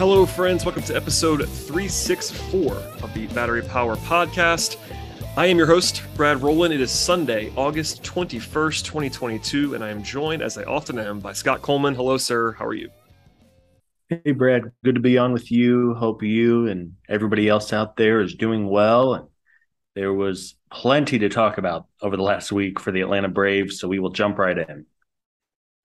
Hello, friends. Welcome to episode 364 of the Battery Power Podcast. I am your host, Brad Rowland. It is Sunday, August 21st, 2022, and I am joined, as I often am, by Scott Coleman. Hello, sir. How are you? Hey, Brad. Good to be on with you. Hope you and everybody else out there is doing well. There was plenty to talk about over the last week for the Atlanta Braves, so we will jump right in.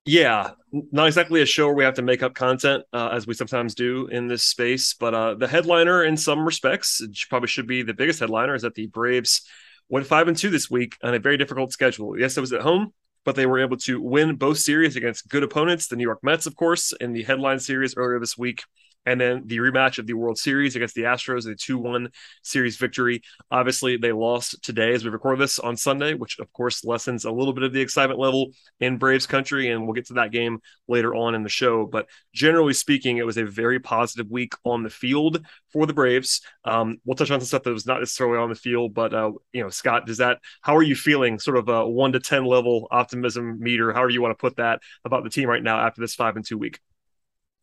Yeah, not exactly a show where we have to make up content uh, as we sometimes do in this space, but uh, the headliner, in some respects, probably should be the biggest headliner, is that the Braves went five and two this week on a very difficult schedule. Yes, it was at home, but they were able to win both series against good opponents, the New York Mets, of course, in the headline series earlier this week and then the rematch of the World Series against the Astros, a 2 1 series victory. Obviously, they lost today as we record this on Sunday, which of course lessens a little bit of the excitement level in Braves country. And we'll get to that game later on in the show. But generally speaking, it was a very positive week on the field for the Braves. Um, we'll touch on some stuff that was not necessarily on the field, but, uh, you know, Scott, does that, how are you feeling? Sort of a one to 10 level optimism meter, however you want to put that about the team right now after this five and two week?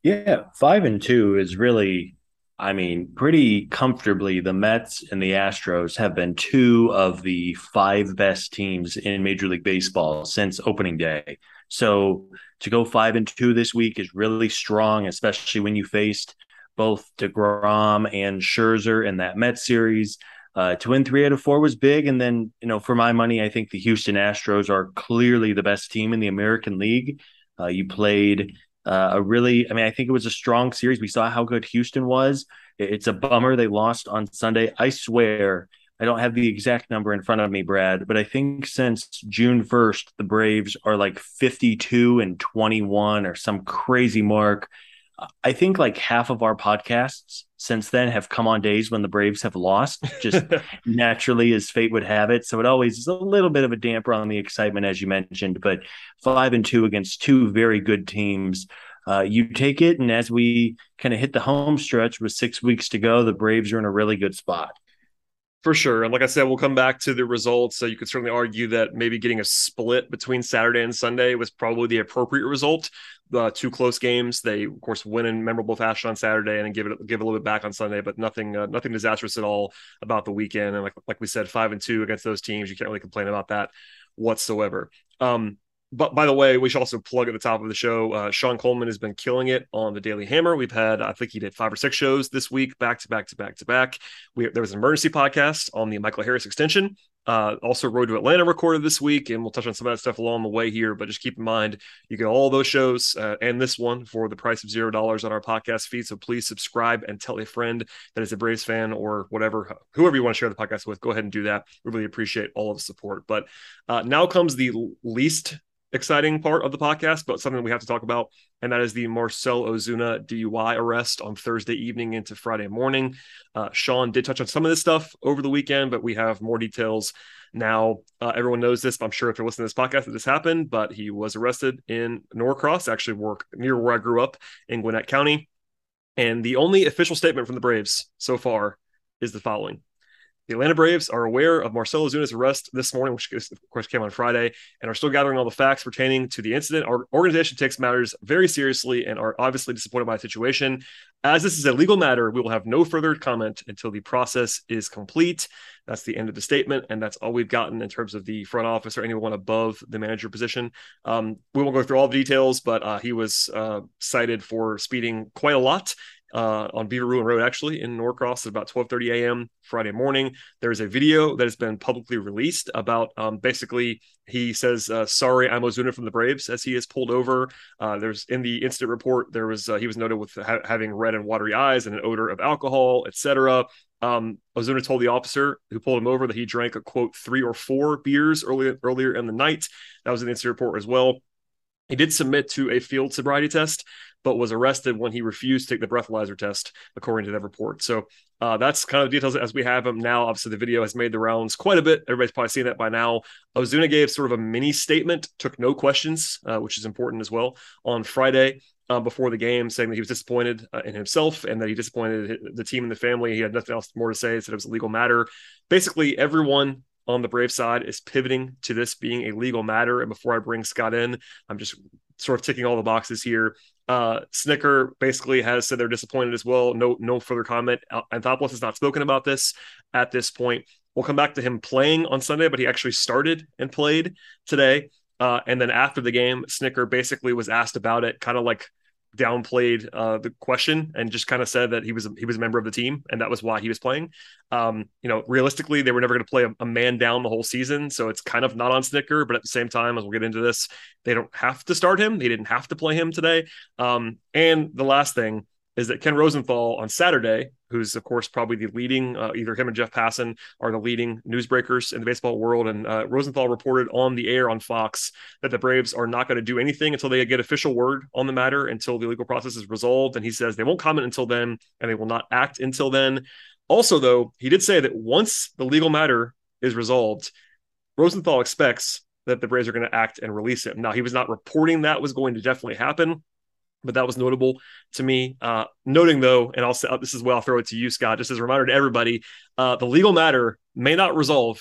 Yeah, five and two is really, I mean, pretty comfortably. The Mets and the Astros have been two of the five best teams in Major League Baseball since opening day. So to go five and two this week is really strong, especially when you faced both DeGrom and Scherzer in that Mets series. Uh, to win three out of four was big. And then, you know, for my money, I think the Houston Astros are clearly the best team in the American League. Uh, you played uh, a really, I mean, I think it was a strong series. We saw how good Houston was. It's a bummer they lost on Sunday. I swear, I don't have the exact number in front of me, Brad, but I think since June 1st, the Braves are like 52 and 21 or some crazy mark. I think like half of our podcasts since then have come on days when the Braves have lost, just naturally as fate would have it. So it always is a little bit of a damper on the excitement, as you mentioned. But five and two against two very good teams. Uh, you take it, and as we kind of hit the home stretch with six weeks to go, the Braves are in a really good spot. For sure. And like I said, we'll come back to the results. So you could certainly argue that maybe getting a split between Saturday and Sunday was probably the appropriate result. The two close games, they of course win in memorable fashion on Saturday and then give it give a little bit back on Sunday, but nothing uh, nothing disastrous at all about the weekend. And like like we said, five and two against those teams, you can't really complain about that whatsoever. Um, but by the way, we should also plug at the top of the show. Uh, Sean Coleman has been killing it on the Daily Hammer. We've had, I think he did five or six shows this week, back to back to back to back. We, there was an emergency podcast on the Michael Harris extension. Uh, also, Road to Atlanta recorded this week, and we'll touch on some of that stuff along the way here. But just keep in mind, you get all those shows uh, and this one for the price of zero dollars on our podcast feed. So please subscribe and tell a friend that is a Braves fan or whatever, whoever you want to share the podcast with. Go ahead and do that. We really appreciate all of the support. But uh, now comes the least exciting part of the podcast, but something we have to talk about, and that is the Marcell Ozuna DUI arrest on Thursday evening into Friday morning. Uh, Sean did touch on some of this stuff over the weekend, but we have more details now. Uh, everyone knows this, I'm sure if you're listening to this podcast that this happened, but he was arrested in Norcross, actually work near where I grew up in Gwinnett County. And the only official statement from the Braves so far is the following. The Atlanta Braves are aware of Marcell Ozuna's arrest this morning, which of course came on Friday, and are still gathering all the facts pertaining to the incident. Our organization takes matters very seriously and are obviously disappointed by the situation. As this is a legal matter, we will have no further comment until the process is complete. That's the end of the statement, and that's all we've gotten in terms of the front office or anyone above the manager position. Um, we won't go through all the details, but uh, he was uh, cited for speeding quite a lot uh, on Beaver Ruin Road, actually in Norcross at about 12:30 a.m. Friday morning. There's a video that has been publicly released about um, basically he says, uh, "Sorry, I'm Ozuna from the Braves," as he is pulled over. Uh, there's in the incident report there was uh, he was noted with ha- having red and watery eyes and an odor of alcohol, etc. Um, Ozuna told the officer who pulled him over that he drank a quote three or four beers earlier earlier in the night. That was in the incident report as well. He did submit to a field sobriety test, but was arrested when he refused to take the breathalyzer test, according to that report. So uh, that's kind of details as we have them now. Obviously, the video has made the rounds quite a bit. Everybody's probably seen that by now. Ozuna gave sort of a mini statement, took no questions, uh, which is important as well, on Friday. Uh, before the game, saying that he was disappointed uh, in himself and that he disappointed the team and the family. He had nothing else more to say. Said it was a legal matter. Basically, everyone on the Brave side is pivoting to this being a legal matter. And before I bring Scott in, I'm just sort of ticking all the boxes here. Uh, Snitker basically has said they're disappointed as well. No, no further comment. Anthopoulos has not spoken about this at this point. We'll come back to him playing on Sunday, but he actually started and played today. Uh, and then after the game, Snitker basically was asked about it, kind of like downplayed uh, the question and just kind of said that he was he was a member of the team and that was why he was playing. Um, you know, realistically, they were never going to play a, a, man down the whole season, so it's kind of not on Snitker. But at the same time, as we'll get into this, they don't have to start him. They didn't have to play him today. Um, and the last thing is that Ken Rosenthal on Saturday, who's of course probably the leading, uh, either him and Jeff Passan are the leading newsbreakers in the baseball world. And uh, Rosenthal reported on the air on Fox that the Braves are not going to do anything until they get official word on the matter, until the legal process is resolved. And he says they won't comment until then, and they will not act until then. Also, though, he did say that once the legal matter is resolved, Rosenthal expects that the Braves are going to act and release him. Now, he was not reporting that was going to definitely happen but that was notable to me. Uh, noting though, and I'll this is where I'll throw it to you, Scott, just as a reminder to everybody, uh, the legal matter may not resolve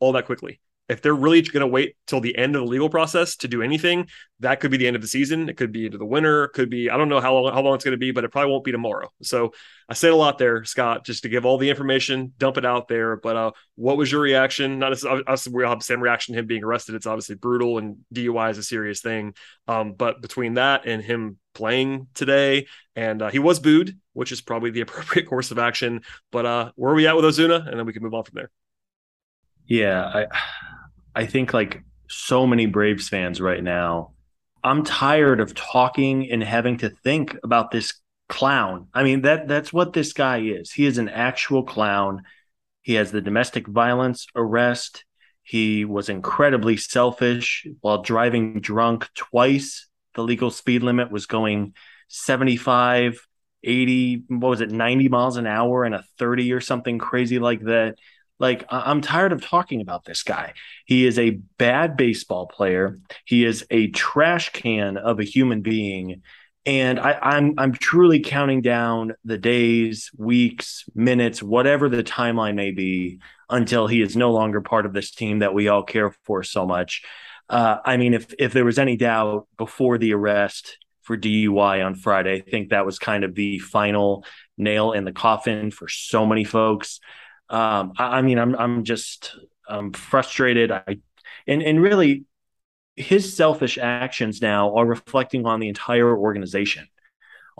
all that quickly if they're really going to wait till the end of the legal process to do anything, that could be the end of the season. It could be into the winter. It could be I don't know how long, how long it's going to be, but it probably won't be tomorrow. So I said a lot there, Scott, just to give all the information, dump it out there. But uh, what was your reaction? Not us, we all have the same reaction to him being arrested. It's obviously brutal, and DUI is a serious thing. Um, but between that and him playing today, and uh, he was booed, which is probably the appropriate course of action. But uh, where are we at with Ozuna? And then we can move on from there. Yeah, I I think like so many Braves fans right now, I'm tired of talking and having to think about this clown. I mean, that that's what this guy is. He is an actual clown. He has the domestic violence arrest. He was incredibly selfish while driving drunk twice. The legal speed limit was going 75, 80, what was it, 90 miles an hour and a 30 or something crazy like that. Like, I'm tired of talking about this guy. He is a bad baseball player. He is a trash can of a human being. And I, I'm I'm truly counting down the days, weeks, minutes, whatever the timeline may be, until he is no longer part of this team that we all care for so much. Uh, I mean, if if there was any doubt before the arrest for DUI on Friday, I think that was kind of the final nail in the coffin for so many folks. Um, I, I mean, I'm I'm just I'm frustrated. I and and really, his selfish actions now are reflecting on the entire organization.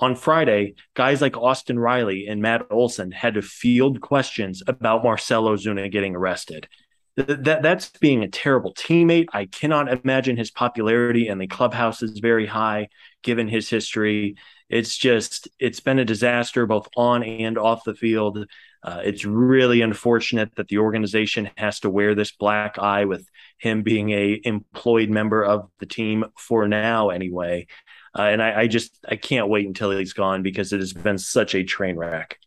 On Friday, guys like Austin Riley and Matt Olson had to field questions about Marcell Ozuna getting arrested. That that's being a terrible teammate. I cannot imagine his popularity in the clubhouse is very high given his history. It's just it's been a disaster both on and off the field. Uh, it's really unfortunate that the organization has to wear this black eye with him being a employed member of the team for now, anyway. Uh, and I, I just I can't wait until he's gone because it has been such a train wreck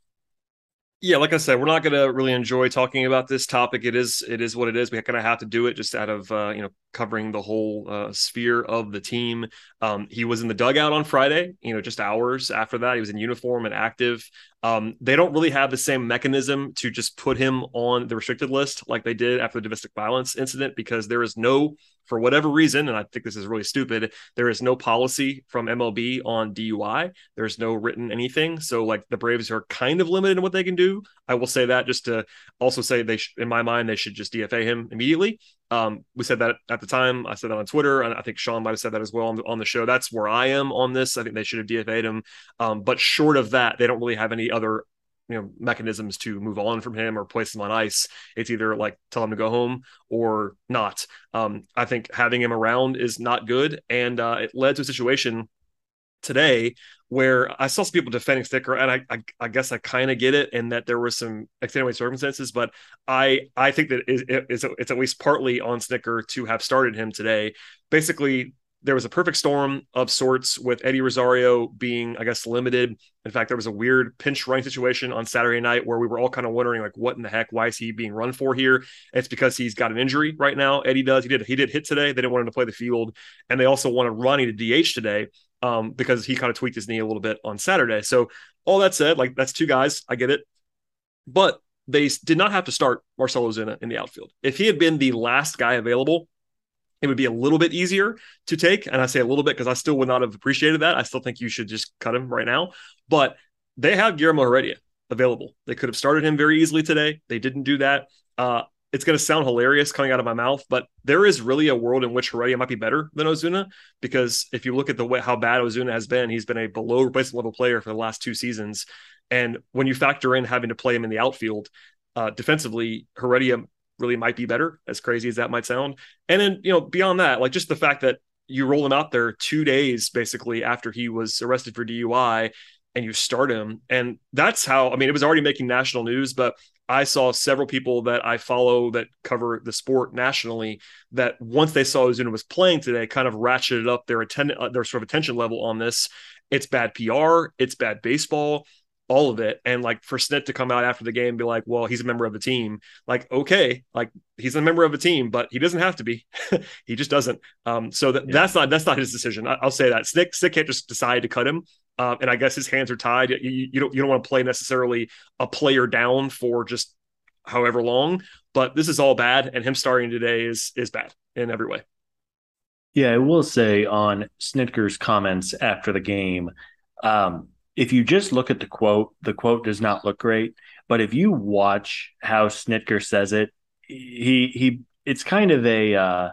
yeah like i said we're not going to really enjoy talking about this topic. It is it is what it is. We kind of have to do it just out of uh, you know covering the whole uh, sphere of the team. Um, he was in the dugout on friday you know just hours after that. He was in uniform and active. Um, they don't really have the same mechanism to just put him on the restricted list like they did after the domestic violence incident because there is no for whatever reason, and I think this is really stupid, there is no policy from MLB on DUI. There's no written anything. So, like, the Braves are kind of limited in what they can do. I will say that just to also say they, sh- in my mind, they should just DFA him immediately. Um, we said that at the time. I said that on Twitter, and I think Sean might have said that as well on the, on the show. That's where I am on this. I think they should have DFA'd him. Um, but short of that, they don't really have any other you know mechanisms to move on from him or place him on ice. It's either like tell him to go home or not. Um, I think having him around is not good, and uh, it led to a situation today where I saw some people defending Snitker, and I I, I guess I kind of get it, and that there were some extenuating circumstances, but I I think that it, it's it's at least partly on Snitker to have started him today. Basically, there was a perfect storm of sorts with Eddie Rosario being, I guess, limited. In fact, there was a weird pinch running situation on Saturday night where we were all kind of wondering, like, what in the heck? Why is he being run for here? It's because he's got an injury right now. Eddie does. He did. He did hit today. They didn't want him to play the field, and they also wanted Ronnie to DH today um, because he kind of tweaked his knee a little bit on Saturday. So all that said, like that's two guys. I get it, but they did not have to start Marcell Ozuna in the outfield. If he had been the last guy available, it would be a little bit easier to take. And I say a little bit because I still would not have appreciated that. I still think you should just cut him right now. But they have Guillermo Heredia available. They could have started him very easily today. They didn't do that. Uh, it's going to sound hilarious coming out of my mouth, but there is really a world in which Heredia might be better than Ozuna because if you look at the way how bad Ozuna has been, he's been a below replacement level player for the last two seasons. And when you factor in having to play him in the outfield, uh, defensively, Heredia really might be better, as crazy as that might sound. And then, you know, beyond that, like just the fact that you roll him out there two days basically after he was arrested for DUI and you start him. And that's how, I mean, it was already making national news, but I saw several people that I follow that cover the sport nationally that once they saw Ozuna was playing today, kind of ratcheted up their attend- uh, their sort of attention level on this. It's bad PR, it's bad baseball all of it. And like for Snit to come out after the game and be like, well, he's a member of the team. Like, okay, like he's a member of the team, but he doesn't have to be. he just doesn't. Um, so that, yeah. that's not that's not his decision. I, will say that Snit Snit can't just decide to cut him. Um, and I guess his hands are tied. You, you don't you don't want to play necessarily a player down for just however long. But this is all bad, and him starting today is is bad in every way. Yeah, I will say on Snitker's comments after the game, um, if you just look at the quote, the quote does not look great. But if you watch how Snitker says it, he he it's kind of a uh,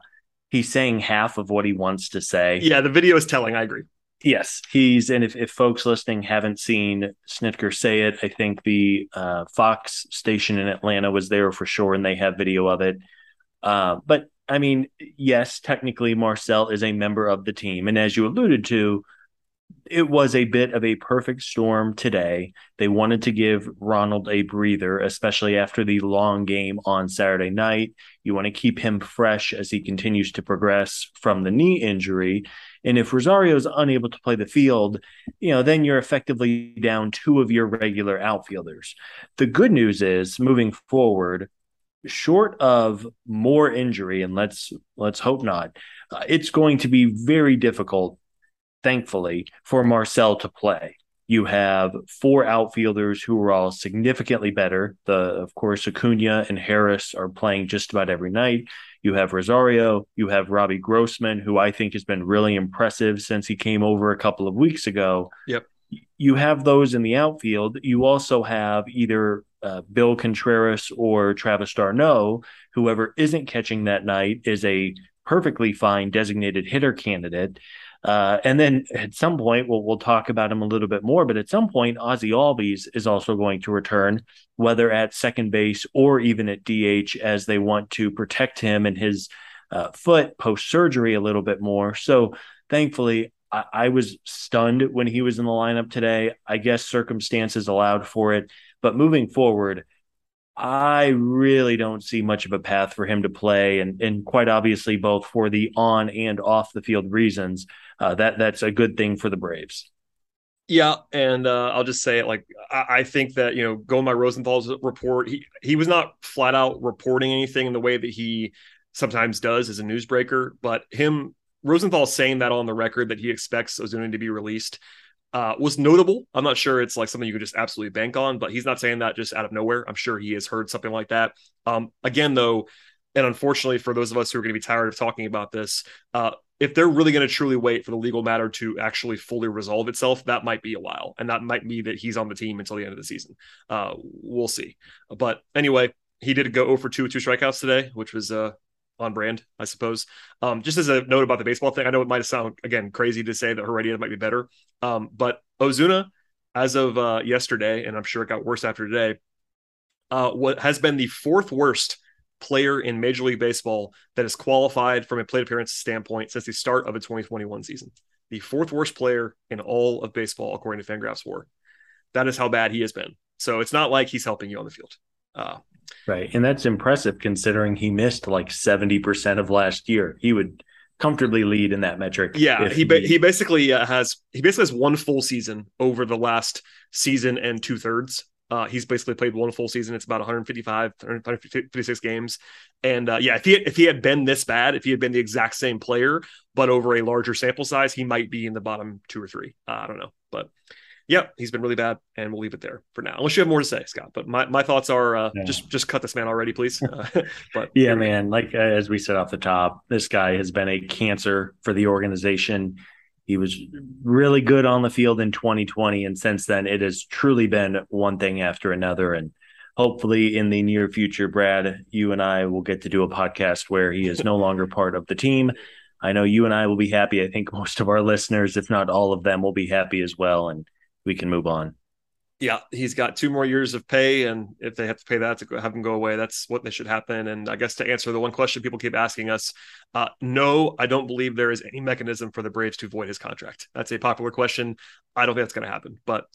he's saying half of what he wants to say. Yeah, the video is telling. I agree. Yes, he's and if, if folks listening haven't seen Snitker say it, I think the uh, Fox station in Atlanta was there for sure, and they have video of it. Uh, but I mean, yes, technically Marcell is a member of the team, and as you alluded to, it was a bit of a perfect storm today. They wanted to give Ronald a breather, especially after the long game on Saturday night. You want to keep him fresh as he continues to progress from the knee injury. And if Rosario is unable to play the field, you know, then you're effectively down two of your regular outfielders. The good news is moving forward, short of more injury, and let's let's hope not, uh, it's going to be very difficult thankfully, for Marcell to play. You have four outfielders who are all significantly better. The of course Acuna and Harris are playing just about every night. You have Rosario, you have Robbie Grossman, who I think has been really impressive since he came over a couple of weeks ago. Yep. You have those in the outfield. You also have either uh, Bill Contreras or Travis d'Arnaud. Whoever isn't catching that night is a perfectly fine designated hitter candidate. Uh, and then at some point, we'll, we'll talk about him a little bit more, but at some point, Ozzy Albies is also going to return, whether at second base or even at DH, as they want to protect him and his uh, foot post surgery a little bit more. So thankfully, I, I was stunned when he was in the lineup today. I guess circumstances allowed for it. But moving forward, I really don't see much of a path for him to play, and and quite obviously both for the on and off the field reasons uh, that that's a good thing for the Braves. Yeah, and uh, I'll just say it like I, I, think that you know going by Rosenthal's report, he he was not flat out reporting anything in the way that he sometimes does as a newsbreaker, but him Rosenthal saying that on the record that he expects Ozuna to be released uh, was notable. I'm not sure it's like something you could just absolutely bank on, but he's not saying that just out of nowhere. I'm sure he has heard something like that. Um, again, though, and unfortunately for those of us who are going to be tired of talking about this, uh, if they're really going to truly wait for the legal matter to actually fully resolve itself, that might be a while, and that might be that he's on the team until the end of the season. Uh, we'll see. But anyway, he did go over two with two strikeouts today, which was uh, on brand, I suppose. Um, just as a note about the baseball thing, I know it might sound again crazy to say that Heredia might be better, um, but Ozuna, as of uh, yesterday, and I'm sure it got worse after today, uh, what has been the fourth worst player in Major League Baseball that is qualified from a plate appearance standpoint since the start of the 2021 season. The fourth worst player in all of baseball, according to Fangraphs WAR. That is how bad he has been. So it's not like he's helping you on the field. Uh, right. And that's impressive considering he missed like 70% of last year. He would comfortably lead in that metric. Yeah, he ba- he basically uh, has he basically has one full season over the last season and two thirds uh, he's basically played one full season. It's about 155, 156 games. And uh, yeah, if he if he had been this bad, if he had been the exact same player but over a larger sample size, he might be in the bottom two or three. Uh, I don't know, but yeah, he's been really bad, and we'll leave it there for now. Unless you have more to say, Scott. But my, my thoughts are uh, yeah. just just cut this man already, please. Uh, but yeah, man, like uh, as we said off the top, this guy has been a cancer for the organization. He was really good on the field in 2020. And since then, it has truly been one thing after another. And hopefully, in the near future, Brad, you and I will get to do a podcast where he is no longer part of the team. I know you and I will be happy. I think most of our listeners, if not all of them, will be happy as well. And we can move on yeah, he's got two more years of pay, and if they have to pay that to have him go away, that's what they should happen. And I guess to answer the one question people keep asking us, uh, no, I don't believe there is any mechanism for the Braves to void his contract. That's a popular question. I don't think that's going to happen, but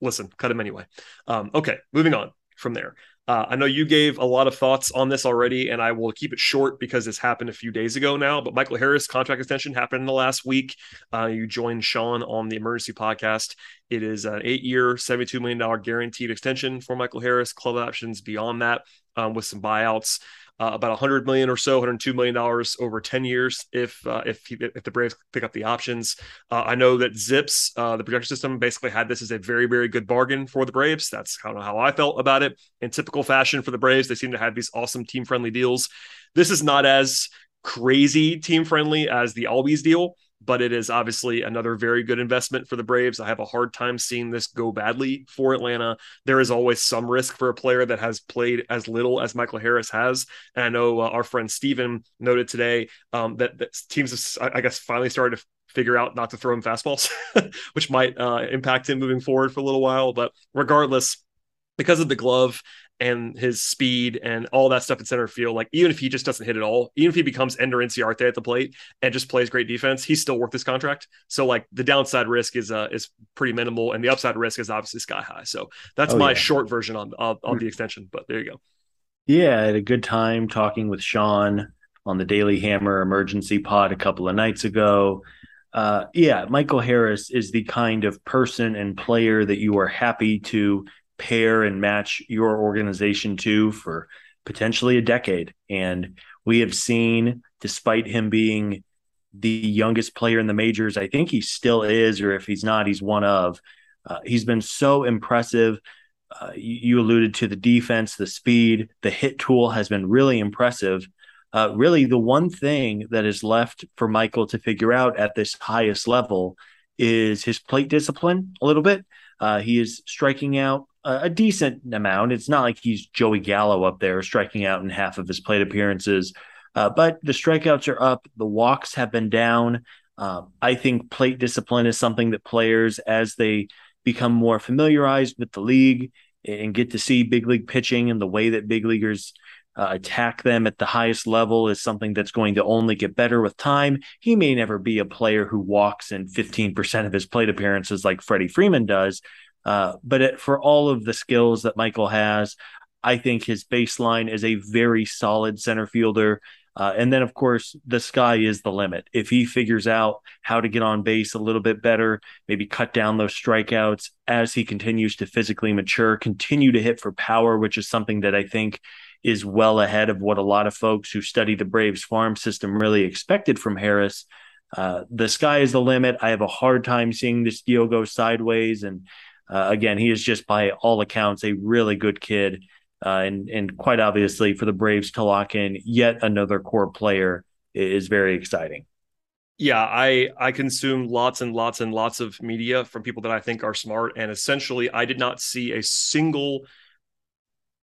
listen, cut him anyway. Um, okay, moving on from there. Uh, I know you gave a lot of thoughts on this already, and I will keep it short because this happened a few days ago now. But Michael Harris contract extension happened in the last week. Uh, you joined Sean on the emergency podcast. It is an eight-year, seventy-two million dollar guaranteed extension for Michael Harris. Club options beyond that, um, with some buyouts uh, about 100 million or so, 102 million dollars over 10 years if uh, if if the Braves pick up the options. Uh, I know that ZiPS, uh, the projection system, basically had this as a very very good bargain for the Braves. That's kind of how I felt about it. In typical fashion for the Braves, they seem to have these awesome team friendly deals. This is not as crazy team friendly as the Albies deal but it is obviously another very good investment for the Braves. I have a hard time seeing this go badly for Atlanta. There is always some risk for a player that has played as little as Michael Harris has. And I know uh, our friend Steven noted today um, that, that, teams, have, I guess, finally started to figure out not to throw him fastballs, which might uh, impact him moving forward for a little while. But regardless, because of the glove and his speed and all that stuff in center field, like even if he just doesn't hit it all, even if he becomes Ender Inciarte at the plate and just plays great defense, he's still worth this contract. So like the downside risk is uh is pretty minimal, and the upside risk is obviously sky high. So that's oh, my yeah. short version on on, on the extension. But there you go. Yeah, I had a good time talking with Sean on the Daily Hammer emergency pod a couple of nights ago. Uh, yeah, Michael Harris is the kind of person and player that you are happy to pair and match your organization to for potentially a decade. And we have seen, despite him being the youngest player in the majors, I think he still is, or if he's not, he's one of. Uh, he's been so impressive. Uh, you, alluded to the defense, the speed, the hit tool has been really impressive. Uh, really, the one thing that is left for Michael to figure out at this highest level is his plate discipline a little bit. Uh, he is striking out a, decent amount. It's not like he's Joey Gallo up there striking out in half of his plate appearances, uh, but the strikeouts are up. The walks have been down. Uh, I think plate discipline is something that players, as they become more familiarized with the league and get to see big league pitching and the way that big leaguers uh, attack them at the highest level is something that's going to only get better with time. He may never be a player who walks in 15% of his plate appearances like Freddie Freeman does, uh, but it, for all of the skills that Michael has, I think his baseline is a very solid center fielder. Uh, and then, of course, the sky is the limit. If he figures out how to get on base a little bit better, maybe cut down those strikeouts as he continues to physically mature, continue to hit for power, which is something that I think is well ahead of what a lot of folks who study the Braves farm system really expected from Harris. Uh, the sky is the limit. I have a hard time seeing this deal go sideways. And uh, again, he is just by all accounts a really good kid, uh, and and quite obviously for the Braves to lock in yet another core player is very exciting. Yeah, I I consume lots and lots and lots of media from people that I think are smart, and essentially, I did not see a single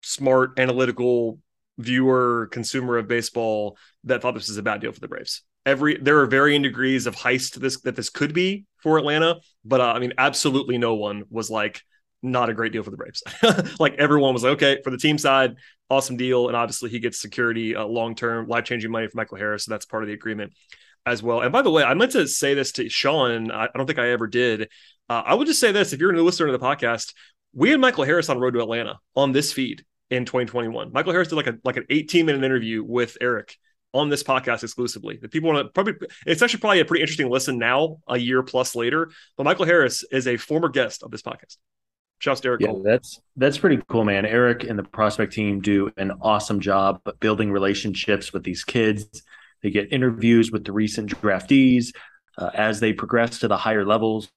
smart analytical viewer consumer of baseball that thought this was a bad deal for the Braves. Every there are varying degrees of heist this that this could be for Atlanta, but uh, I mean, absolutely no one was like not a great deal for the Braves. like everyone was like, okay, for the team side, awesome deal, and obviously he gets security, uh, long term, life changing money for Michael Harris, so that's part of the agreement as well. And by the way, I meant to say this to Sean. I, I don't think I ever did. Uh, I would just say this: if you're a new listener to the podcast, we had Michael Harris on Road to Atlanta on this feed in 2021. Michael Harris did like a like an 18 minute interview with Eric on this podcast exclusively. The people want to probably it's actually probably a pretty interesting listen now, a year plus later. But Michael Harris is a former guest of this podcast. Shouts to Eric. Yeah, Cole. that's that's pretty cool, man. Eric and the prospect team do an awesome job building relationships with these kids. They get interviews with the recent draftees uh, as they progress to the higher levels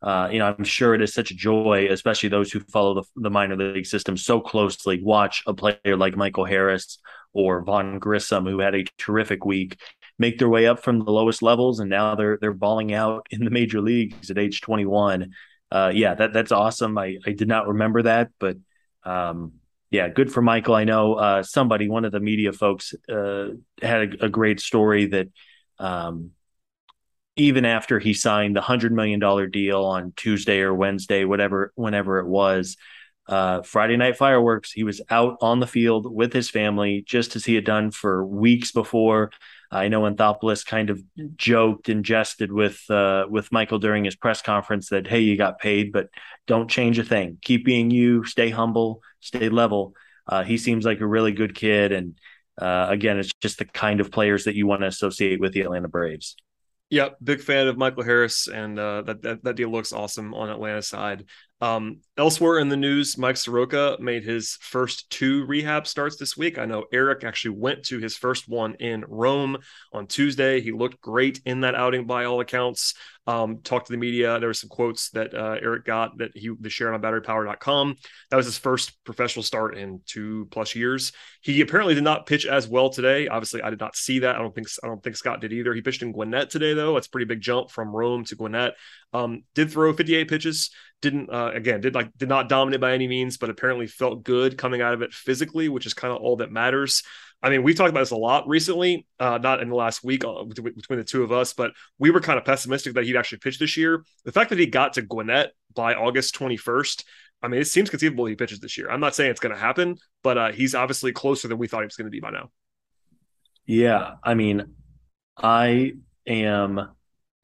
uh, you know, I'm sure it is such a joy, especially those who follow the, the minor league system so closely, watch a player like Michael Harris or Vaughn Grissom, who had a terrific week, make their way up from the lowest levels, and now they're they're balling out in the major leagues at age 21. Uh, yeah, that that's awesome. I I did not remember that, but um, yeah, good for Michael. I know uh, somebody, one of the media folks, uh, had a, a, great story that um, even after he signed the hundred million dollar deal on Tuesday or Wednesday, whatever, whenever it was, uh, Friday night fireworks, he was out on the field with his family, just as he had done for weeks before. I know Anthopoulos kind of joked and jested with uh, with Michael during his press conference that, "Hey, you got paid, but don't change a thing. Keep being you. Stay humble. Stay level." Uh, he seems like a really good kid, and uh, again, it's just the kind of players that you want to associate with the Atlanta Braves. Yep, big fan of Michael Harris, and uh, that, that that deal looks awesome on Atlanta side. Um, elsewhere in the news, Mike Soroka made his first two rehab starts this week. I know Eric actually went to his first one in Rome on Tuesday. He looked great in that outing by all accounts um, talked to the media. There were some quotes that uh, Eric got that he the shared on batterypower.com. That was his first professional start in two plus years. He apparently did not pitch as well today. Obviously, I did not see that. I don't think I don't think Scott did either. He pitched in Gwinnett today, though. That's a pretty big jump from Rome to Gwinnett. Um, did throw 58 pitches. Didn't uh, again did like did not dominate by any means, but apparently felt good coming out of it physically, which is kind of all that matters. I mean, we've talked about this a lot recently, uh, not in the last week uh, between the two of us, but we were kind of pessimistic that he'd actually pitch this year. The fact that he got to Gwinnett by August 21st, I mean, it seems conceivable he pitches this year. I'm not saying it's going to happen, but uh, he's obviously closer than we thought he was going to be by now. Yeah. I mean, I am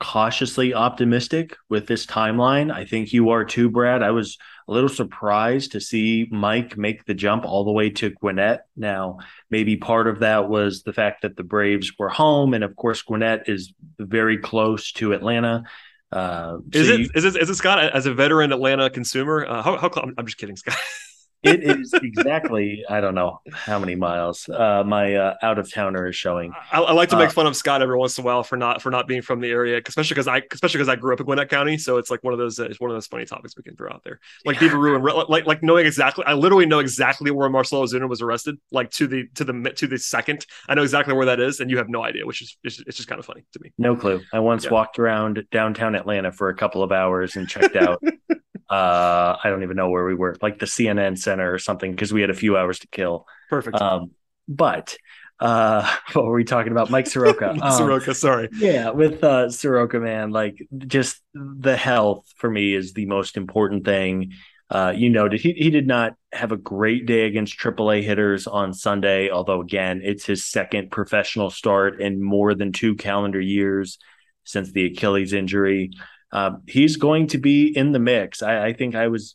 cautiously optimistic with this timeline. I think you are too, Brad. I was a little surprised to see Mike make the jump all the way to Gwinnett. Now, maybe part of that was the fact that the Braves were home, and of course, Gwinnett is very close to Atlanta. Uh, is so it you, is it is it Scott as a veteran Atlanta consumer? Uh, how, how I'm just kidding, Scott. it is exactly I don't know how many miles. Uh, my uh, out of towner is showing. I, I like to make uh, fun of Scott every once in a while for not for not being from the area, especially because I especially because I grew up in Gwinnett County, so it's like one of those uh, it's one of those funny topics we can throw out there, like yeah. And like like knowing exactly. I literally know exactly where Marcell Ozuna was arrested, like to the to the to the second. I know exactly where that is, and you have no idea, which is it's, it's just kind of funny to me. No clue. I once yeah. walked around downtown Atlanta for a couple of hours and checked out uh i don't even know where we were like the cnn center or something because we had a few hours to kill. Perfect. Um but uh what were we talking about? Mike soroka. Um, soroka sorry. yeah with uh soroka man like just the health for me is the most important thing. Uh you noted he, he did not have a great day against aaa hitters on sunday although again it's his second professional start in more than two calendar years since the achilles injury. Um, he's going to be in the mix. I, I think I was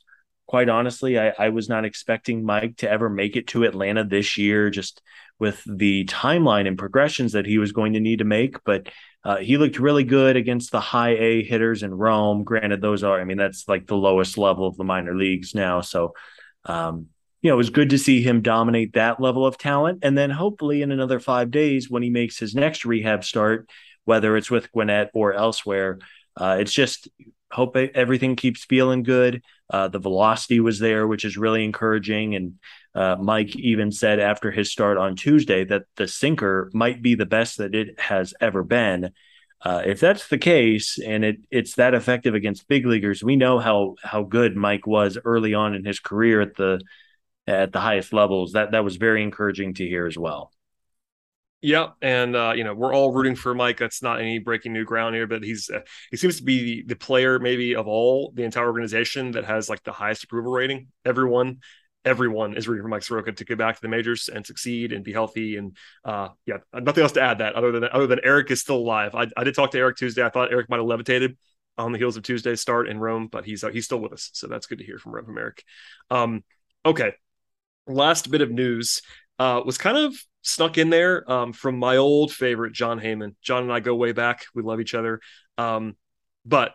quite honestly, I, I, was not expecting Mike to ever make it to Atlanta this year, just with the timeline and progressions that he was going to need to make. But uh, he looked really good against the high A hitters in Rome. Granted, those are, I mean, that's like the lowest level of the minor leagues now. So, um, you know, it was good to see him dominate that level of talent. And then hopefully in another five days, when he makes his next rehab start, whether it's with Gwinnett or elsewhere, uh, it's just hope everything keeps feeling good. Uh, the velocity was there, which is really encouraging. And uh, Mike even said after his start on Tuesday that the sinker might be the best that it has ever been. Uh, if that's the case, and it it's that effective against big leaguers, we know how how good Mike was early on in his career at the at the highest levels. That that was very encouraging to hear as well. Yeah, and uh, you know we're all rooting for Mike. That's not any breaking new ground here, but he's uh, he seems to be the, the player maybe of all the entire organization that has like the highest approval rating. Everyone, everyone is rooting for Mike Soroka to get back to the majors and succeed and be healthy. And uh, yeah, nothing else to add that other than other than Eric is still alive. I, I did talk to Eric Tuesday. I thought Eric might have levitated on the heels of Tuesday's start in Rome, but he's uh, he's still with us, so that's good to hear from from Eric. Um, okay, last bit of news uh, was kind of snuck in there um, from my old favorite, Jon Heyman. John and I go way back. We love each other. Um, but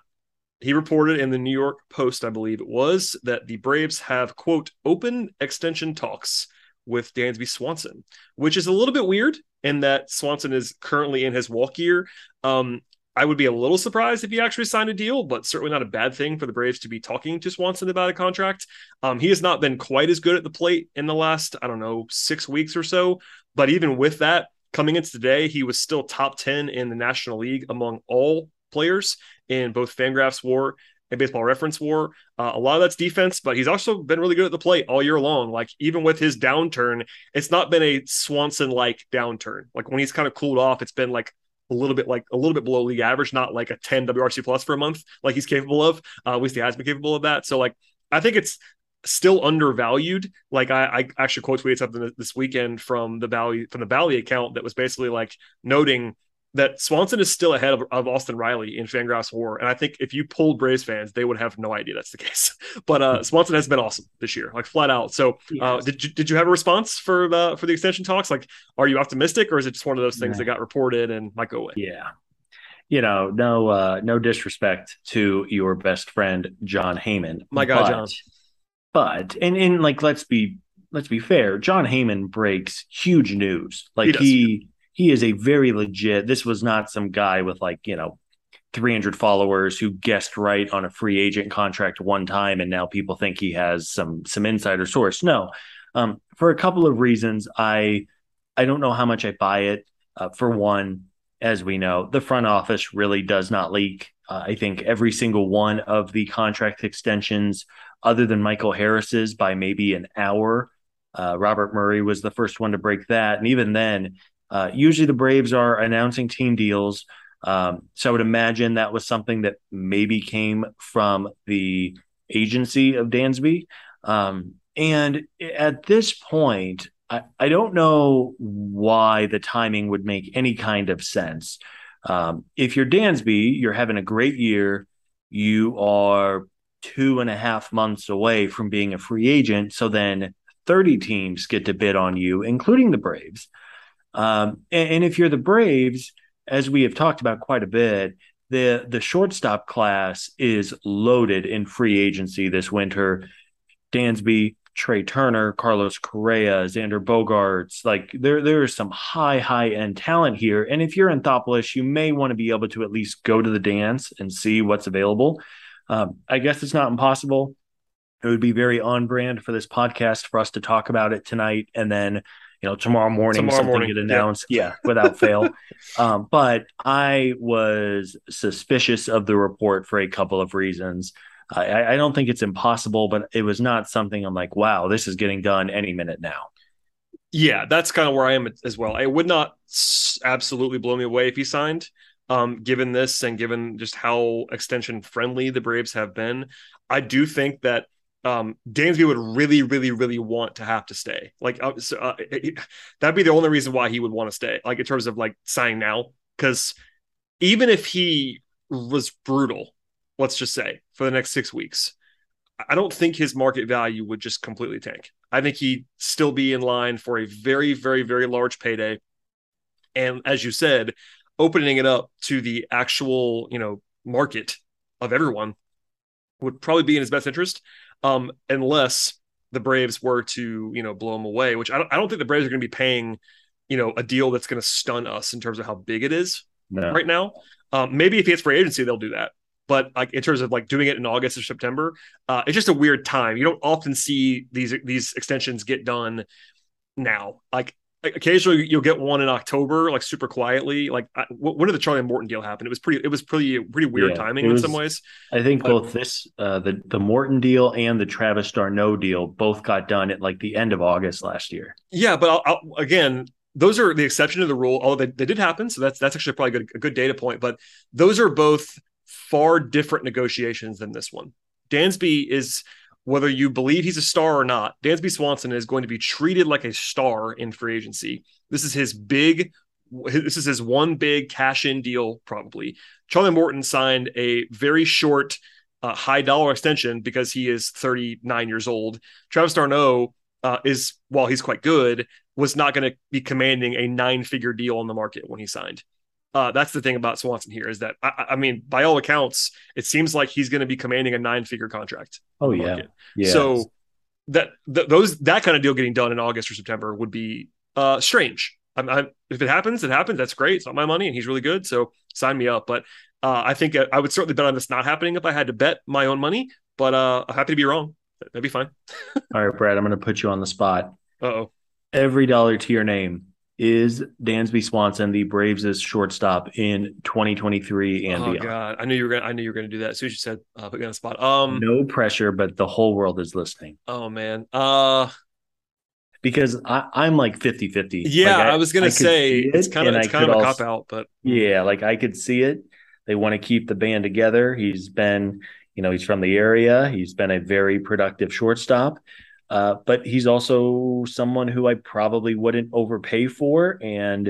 he reported in the New York Post, I believe it was, that the Braves have, quote, open extension talks with Dansby Swanson, which is a little bit weird in that Swanson is currently in his walk year. Um, I would be a little surprised if he actually signed a deal, but certainly not a bad thing for the Braves to be talking to Swanson about a contract. Um, he has not been quite as good at the plate in the last, I don't know, six weeks or so. But even with that, coming into today, he was still top 10 in the National League among all players in both Fangraphs WAR and Baseball Reference WAR. Uh, a lot of that's defense, but he's also been really good at the plate all year long. Like even with his downturn, it's not been a Swanson like downturn. Like when he's kind of cooled off, it's been like a little bit like a little bit below league average, not like a 10 WRC plus for a month, like he's capable of. Uh, at least he has been capable of that. So like I think it's still undervalued. Like I, I actually quote tweeted something this weekend from the Bally from the Bally account that was basically like noting that Swanson is still ahead of, of Austin Riley in Fangraphs WAR, and I think if you polled Braves fans, they would have no idea that's the case. But uh, Swanson has been awesome this year, like flat out. So, uh, did you did you have a response for the for the extension talks? Like, are you optimistic, or is it just one of those things yeah. that got reported and might go away? Yeah, you know, no uh, no disrespect to your best friend Jon Heyman, my God, Jon. But and and like let's be let's be fair, Jon Heyman breaks huge news. Like he, he he is a very legit. This was not some guy with like, you know, 300 followers who guessed right on a free agent contract one time and now people think he has some some insider source. No. Um, for a couple of reasons I I don't know how much I buy it. Uh, for one, as we know, the front office really does not leak. Uh, I think every single one of the contract extensions, other than Michael Harris's by maybe an hour, uh, Robert Murray was the first one to break that. And even then, uh, usually the Braves are announcing team deals. Um, so I would imagine that was something that maybe came from the agency of Dansby. Um, and at this point, I, I, don't know why the timing would make any kind of sense. Um, if you're Dansby, you're having a great year. You are two and a half months away from being a free agent. So then 30 teams get to bid on you, including the Braves. Um, and, and, if you're the Braves, as we have talked about quite a bit, the the shortstop class is loaded in free agency this winter. Dansby, Trea Turner, Carlos Correa, Xander Bogaerts. Like there there is some high high end talent here. And if you're Anthopoulos, you may want to be able to at least go to the dance and see what's available. Um, I guess it's not impossible. It would be very on brand for this podcast for us to talk about it tonight and then you know tomorrow morning tomorrow something morning. get announced yeah, yeah without fail. Um, but i was suspicious of the report for a couple of reasons. I, I don't think it's impossible but it was not something i'm like wow this is getting done any minute now. Yeah that's kind of where i am as well. It would not absolutely blow me away if he signed um, given this and given just how extension friendly the braves have been. I do think that um, Dansby would really, really, really want to have to stay. Like, uh, so, uh, it, that'd be the only reason why he would want to stay. Like in terms of like signing now, because even if he was brutal, let's just say for the next six weeks, I don't think his market value would just completely tank. I think he'd still be in line for a very, very, very large payday. And as you said, opening it up to the actual, you know, market of everyone would probably be in his best interest um, unless the Braves were to you know blow him away, which I don't, I don't think the Braves are going to be paying you know a deal that's going to stun us in terms of how big it is no. right now. Um, maybe if he hits free agency, they'll do that. But like in terms of like doing it in August or September, uh, it's just a weird time. You don't often see these these extensions get done now. Like occasionally you'll get one in October, like super quietly. Like I, when did the Charlie Morton deal happen? It was pretty. It was pretty pretty weird yeah, timing was, in some ways. I think but, both this uh, the the Morton deal and the Travis d'Arnaud deal both got done at like the end of August last year. Yeah, but I'll, I'll, again, those are the exception to the rule. Although they, they did happen, so that's that's actually probably a good, a good data point. But those are both far different negotiations than this one. Dansby is whether you believe he's a star or not, Dansby Swanson is going to be treated like a star in free agency. This is his big, this is his one big cash in deal, probably. Charlie Morton signed a very short, uh, high dollar extension because he is 39 years old. Travis d'Arnaud uh, is, while he's quite good, was not going to be commanding a nine figure deal on the market when he signed. Uh, that's the thing about Swanson here is that I, I, mean, by all accounts, it seems like he's going to be commanding a nine-figure contract. Oh yeah, yeah. So that th- those that kind of deal getting done in August or September would be uh, strange. I'm, I'm, if it happens, it happens. That's great. It's not my money, and he's really good. So sign me up. But uh, I think I would certainly bet on this not happening if I had to bet my own money. But uh, I'm happy to be wrong. That'd be fine. all right, Brad. I'm going to put you on the spot. oh. Every dollar to your name is Dansby Swanson the Braves' shortstop in 2023 and oh, beyond? God, I knew you were gonna. I knew you were gonna do that. As soon as you said, uh, put me on the spot. Um, no pressure, but the whole world is listening. Oh man, uh, because I, am like 50 50. Yeah, like I, I, was gonna I say it, it's kind of it's kind of a cop out, but yeah, like I could see it. They want to keep the band together. He's been, you know, he's from the area. He's been a very productive shortstop. Uh, but he's also someone who I probably wouldn't overpay for. And,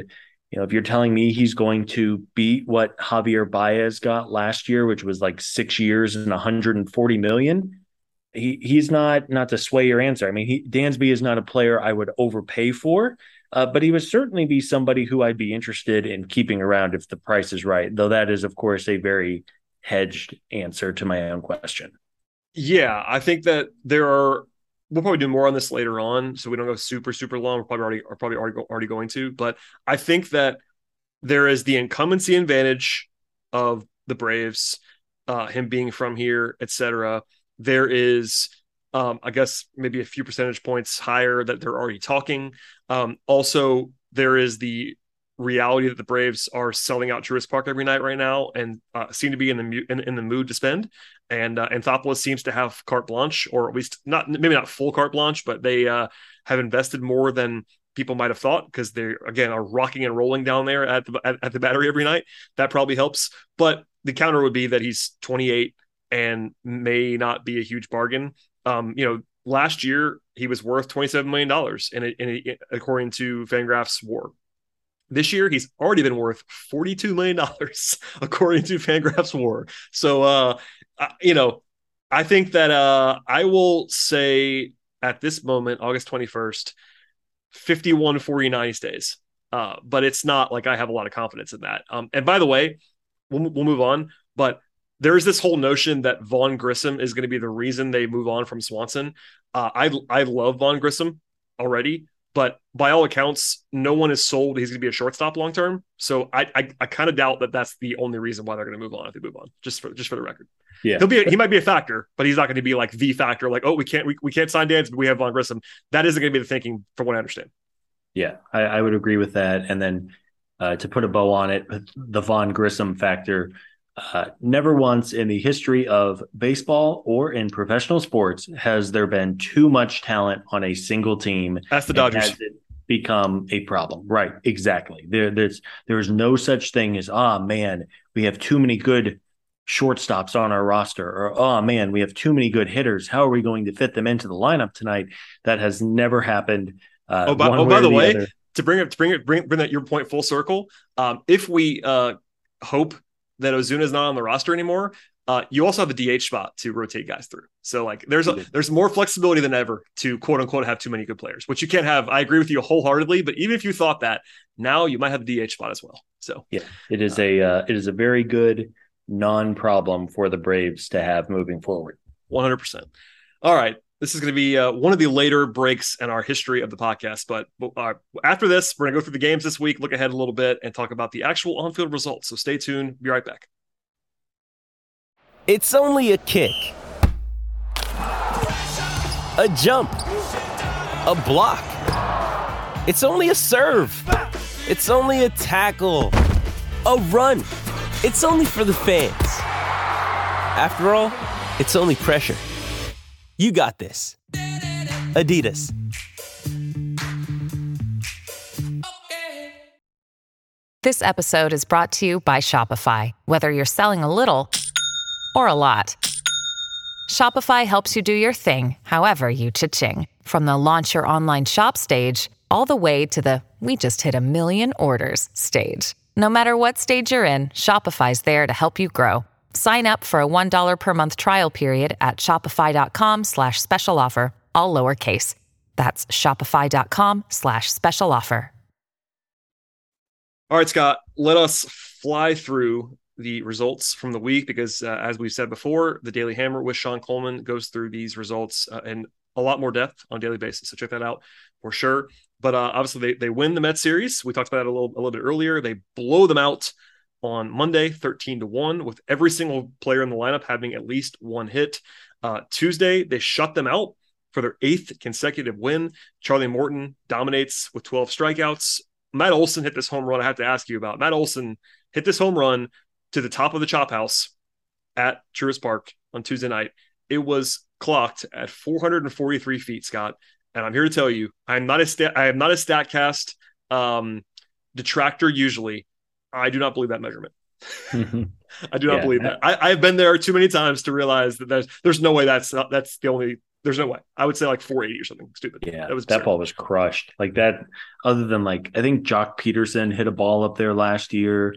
you know, if you're telling me he's going to beat what Javier Baez got last year, which was like six years and 140 million, he he's not not to sway your answer. I mean, he, Dansby is not a player I would overpay for, uh, but he would certainly be somebody who I'd be interested in keeping around if the price is right. Though that is, of course, a very hedged answer to my own question. Yeah, I think that there are we'll probably do more on this later on, so we don't go super super long. We're probably already are probably already already going to, but I think that there is the incumbency advantage of the Braves, uh, him being from here, etc. There is, um, I guess, maybe a few percentage points higher that they're already talking. Um, also, there is the reality that the Braves are selling out Truist Park every night right now and uh, seem to be in the in, in, the mood to spend. And uh, Anthopoulos seems to have carte blanche, or at least not maybe not full carte blanche, but they uh, have invested more than people might have thought because they again are rocking and rolling down there at the at, at the battery every night. That probably helps. But the counter would be that he's 28 and may not be a huge bargain. Um, you know, last year he was worth 27 million dollars in according to Fangraphs WAR this year, he's already been worth $42 million, according to Fangraphs WAR. So, uh, you know, I think that uh, I will say at this moment, August 21st, 51 49 stays. Uh, but it's not like I have a lot of confidence in that. Um, and by the way, we'll, we'll move on. But there's this whole notion that Vaughn Grissom is going to be the reason they move on from Swanson. Uh, I I love Vaughn Grissom already, but by all accounts, no one is sold he's going to be a shortstop long term. So I I, I kind of doubt that that's the only reason why they're going to move on if they move on. Just for just for the record, yeah, he'll be a, he might be a factor, but he's not going to be like the factor. Like oh we can't we, we can't sign Dans, but we have Vaughn Grissom. That isn't going to be the thinking, from what I understand. Yeah, I, I would agree with that. And then uh, to put a bow on it, the Vaughn Grissom factor uh, never once in the history of baseball or in professional sports has there been too much talent on a single team. That's the Dodgers. become a problem. Right. Exactly. There, there's there's no such thing as ah man, we have too many good shortstops on our roster, or oh man, we have too many good hitters. How are we going to fit them into the lineup tonight? That has never happened. Uh, oh, by, oh, by the, the way, other. to bring it to bring it bring bring that your point full circle. Um, if we uh, hope that Ozuna is not on the roster anymore, uh, you also have a DH spot to rotate guys through. So like there's a, there's more flexibility than ever to quote unquote have too many good players, which you can't have. I agree with you wholeheartedly, but even if you thought that, now you might have the DH spot as well. So yeah, it is a uh, it is a very good non-problem for the Braves to have moving forward. 100%. All right, this is going to be uh, one of the later breaks in our history of the podcast. But uh, after this, we're going to go through the games this week, look ahead a little bit, and talk about the actual on field results. So stay tuned. Be right back. It's only a kick, a jump, a block. It's only a serve. It's only a tackle. A run. It's only for the fans. After all, it's only pressure. You got this. Adidas. This episode is brought to you by Shopify. Whether you're selling a little or a lot, Shopify helps you do your thing, however you cha-ching. From the launch your online shop stage, all the way to the we just hit a million orders stage. No matter what stage you're in, Shopify's there to help you grow. Sign up for a $1 per month trial period at shopify.com slash special offer, all lowercase. That's shopify.com slash special offer. All right, Scott, let us fly through the results from the week because, uh, as we've said before, the Daily Hammer with Sean Coleman goes through these results uh, in a lot more depth on a daily basis. So check that out for sure. But uh, obviously, they, they win the Mets series. We talked about that a little a little bit earlier. They blow them out on Monday, 13 to 1, with every single player in the lineup having at least one hit. Uh, Tuesday, they shut them out for their eighth consecutive win. Charlie Morton dominates with 12 strikeouts. Matt Olson hit this home run. I have to ask you about. Matt Olson hit this home run to the top of the chop house at Truist Park on Tuesday night. It was clocked at 443 feet, Scott. And I'm here to tell you, I'm not a stat. I am not a Statcast um, detractor. Usually, I do not believe that measurement. I do not yeah. believe that. I, have been there too many times to realize that there's there's no way that's not, that's the only there's no way. I would say like 480 or something stupid. Yeah, that was that ball was crushed. Like that. Other than like, I think Joc Pederson hit a ball up there last year.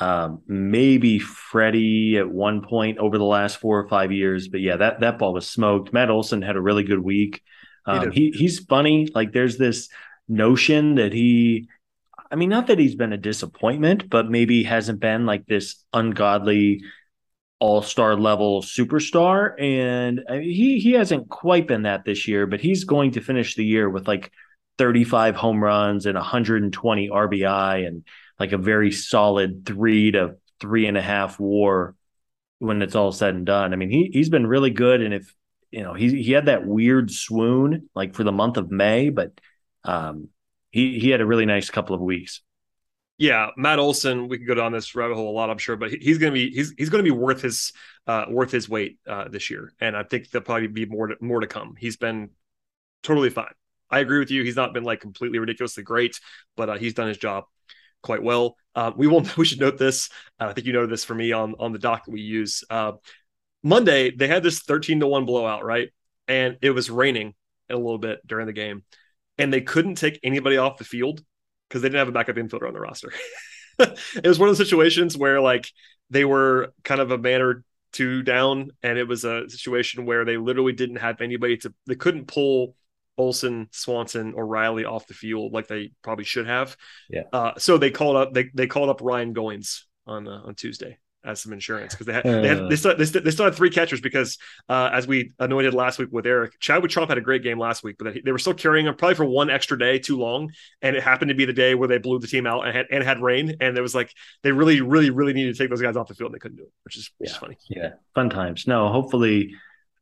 Um, maybe Freddie at one point over the last four or five years. But yeah, that that ball was smoked. Matt Olson had a really good week. Um, he, he he's funny. Like there's this notion that he. I mean, not that he's been a disappointment, but maybe hasn't been like this ungodly all-star level superstar and I mean, he he hasn't quite been that this year but he's going to finish the year with like 35 home runs and 120 RBI and like a very solid three to three and a half war when it's all said and done. I mean, he he's been really good. And if you know, he he had that weird swoon like for the month of May, but um he he had a really nice couple of weeks yeah, Matt Olson, we could go down this rabbit hole a lot, I'm sure, but he's going to be he's he's going to be worth his uh, worth his weight uh, this year, and I think there'll probably be more to, more to come. He's been totally fine. I agree with you. He's not been like completely ridiculously great, but uh, he's done his job quite well. Uh, we won't. We should note this. I think you noted this for me on on the doc that we use. Uh, Monday they had this 13 to one blowout, right? And it was raining a little bit during the game, and they couldn't take anybody off the field because they didn't have a backup infielder on the roster. it was one of the situations where like they were kind of a man or two down, and it was a situation where they literally didn't have anybody to they couldn't pull Olson, Swanson, or Riley off the field like they probably should have. Yeah. Uh, so they called up they they called up Ryan Goins on uh, on Tuesday as some insurance because they had, uh, they, had they, still, they, still, they still had three catchers because uh, as we anointed last week with Eric, Chadwick Tromp had a great game last week, but they were still carrying him probably for one extra day too long, and it happened to be the day where they blew the team out and had, and had rain, and it was like they really, really, really needed to take those guys off the field, and they couldn't do it, which is which yeah. is funny. Yeah, fun times. No, hopefully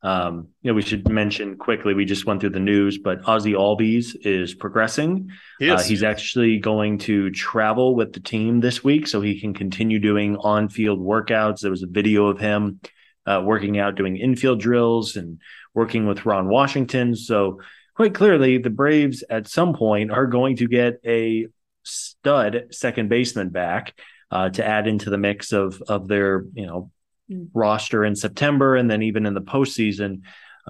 um, you know, we should mention quickly. We just went through the news, but Ozzy Albies is progressing. He is. Uh, he's actually going to travel with the team this week, so he can continue doing on-field workouts. There was a video of him uh, working out, doing infield drills, and working with Ron Washington. So quite clearly, the Braves at some point are going to get a stud second baseman back uh, to add into the mix of of their you know roster in September and then even in the postseason.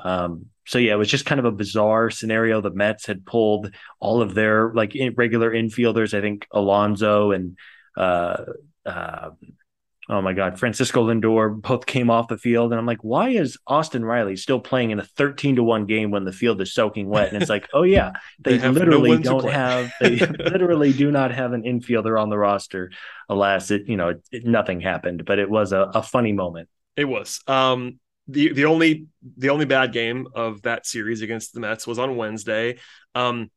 Um, so yeah, it was just kind of a bizarre scenario. The Mets had pulled all of their like regular infielders. I think Alonso and uh, uh, oh my God, Francisco Lindor both came off the field. And I'm like, why is Austin Riley still playing in a 13 to 1 game when the field is soaking wet? And it's like, oh, yeah, they, they literally no don't have, they literally do not have an infielder on the roster. Alas, it, you know, it, it, nothing happened, but it was a, a funny moment. It was. Um, the, the only the only bad game of that series against the Mets was on Wednesday. Um,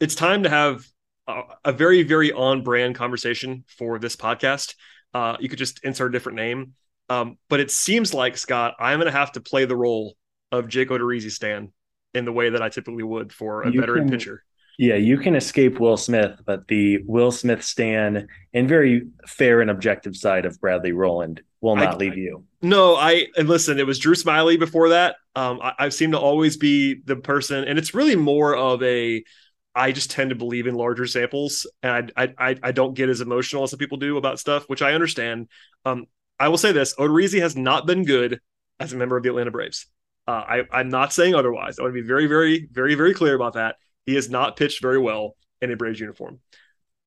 it's time to have a, a very very on brand conversation for this podcast uh, you could just insert a different name. Um, but it seems like Scott, I'm going to have to play the role of Jake Odorizzi Stan in the way that I typically would for a you veteran can, pitcher. Yeah, you can escape Will Smith, but the Will Smith stand and very fair and objective side of Bradley Rowland will not I, leave you. No, I and listen, it was Drew Smyly before that. Um, I, I seem to always be the person, and it's really more of a I just tend to believe in larger samples, and I I I don't get as emotional as some people do about stuff, which I understand. Um, I will say this: Odorizzi has not been good as a member of the Atlanta Braves. Uh, I I'm not saying otherwise. I want to be very very very very clear about that. He has not pitched very well in a Braves uniform.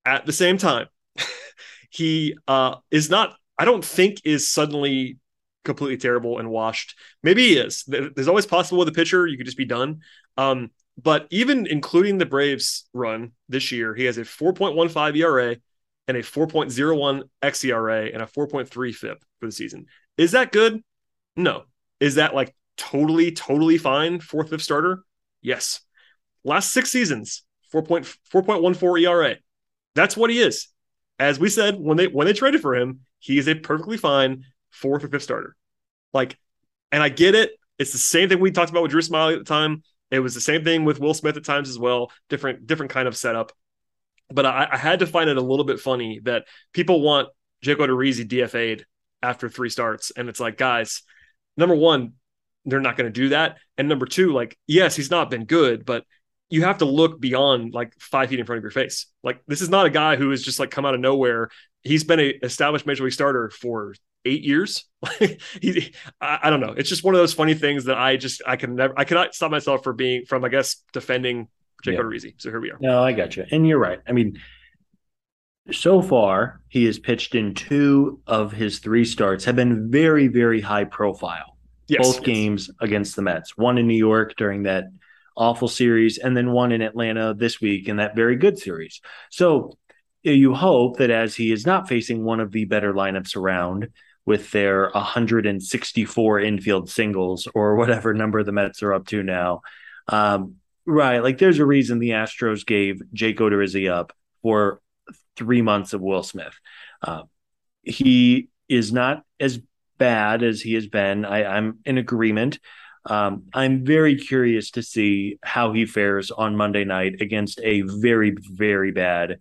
At the same time, he uh, is not. I don't think is suddenly completely terrible and washed. Maybe he is. There's always possible with a pitcher you could just be done. Um, but even including the Braves run this year, he has a 4.15 ERA and a 4.01 xERA and a 4.3 FIP for the season. Is that good? No. Is that like totally, totally fine? Fourth, fifth starter? Yes. Last six seasons, 4.4.14 ERA. That's what he is. As we said when they when they traded for him, he is a perfectly fine fourth or fifth starter. Like, and I get it. It's the same thing we talked about with Drew Smyly at the time. It was the same thing with Will Smith at times as well. Different, different kind of setup. But I, I had to find it a little bit funny that people want Jake Odorizzi DFA'd after three starts, and it's like, guys, number one, they're not going to do that, and number two, like, yes, he's not been good, but you have to look beyond like five feet in front of your face. Like this is not a guy who has just like come out of nowhere. He's been a established major league starter for eight years. he, I, I, don't know. It's just one of those funny things that I just I can never I cannot stop myself for being from I guess defending Jake yeah. Odorizzi. So here we are. No, I got you, and you're right. I mean, so far he has pitched in two of his three starts have been very very high profile. Yes, Both yes. games against the Mets. One in New York during that awful series, and then one in Atlanta this week in that very good series. So you hope that as he is not facing one of the better lineups around, with their 164 infield singles or whatever number the Mets are up to now. Um, right. Like there's a reason the Astros gave Jake Odorizzi up for three months of Will Smith. Uh, he is not as bad as he has been. I, I'm in agreement. Um, I'm very curious to see how he fares on Monday night against a very, very bad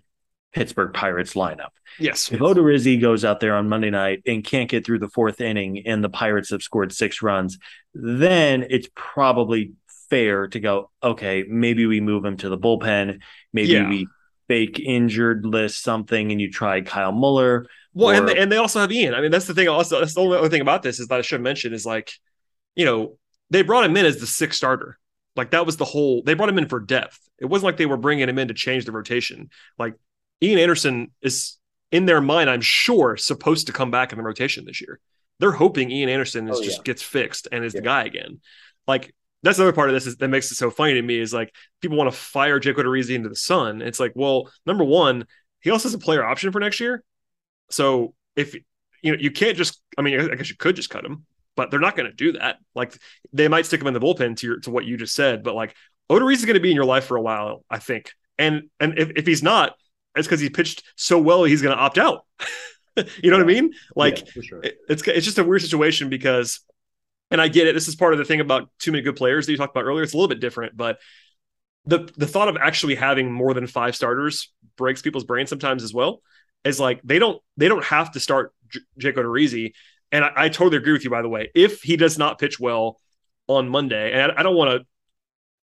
Pittsburgh Pirates lineup. Yes. If Odorizzi goes out there on Monday night and can't get through the fourth inning and the Pirates have scored six runs, then it's probably fair to go, okay, maybe we move him to the bullpen. Maybe yeah. we fake injured list something and you try Kyle Muller. Well, or... and, they, and they also have Ian. I mean, that's the thing. Also, that's the only other thing about this is that I should mention is like, you know, they brought him in as the sixth starter. Like that was the whole. They brought him in for depth. It wasn't like they were bringing him in to change the rotation. Like Ian Anderson is in their mind, I'm sure, supposed to come back in the rotation this year. They're hoping Ian Anderson is oh, just gets fixed and is yeah. the guy again. Like that's the other part of this is, that makes it so funny to me is like people want to fire Jake Odorizzi into the sun. It's like, well, number one, he also has a player option for next year. So if you know, you can't just, I mean, I guess you could just cut him, but they're not going to do that. Like they might stick him in the bullpen to your, to what you just said, but like Odorizzi is going to be in your life for a while, I think. And, and if, if he's not, it's because he pitched so well he's going to opt out. you know what I mean? Like yeah, sure. it, it's it's just a weird situation because, and I get it. This is part of the thing about too many good players that you talked about earlier. It's a little bit different, but the the thought of actually having more than five starters breaks people's brains sometimes as well. Is like they don't they don't have to start J- Jake Odorizzi, and I, I, totally agree with you. By the way, if he does not pitch well on Monday, and I, I don't want to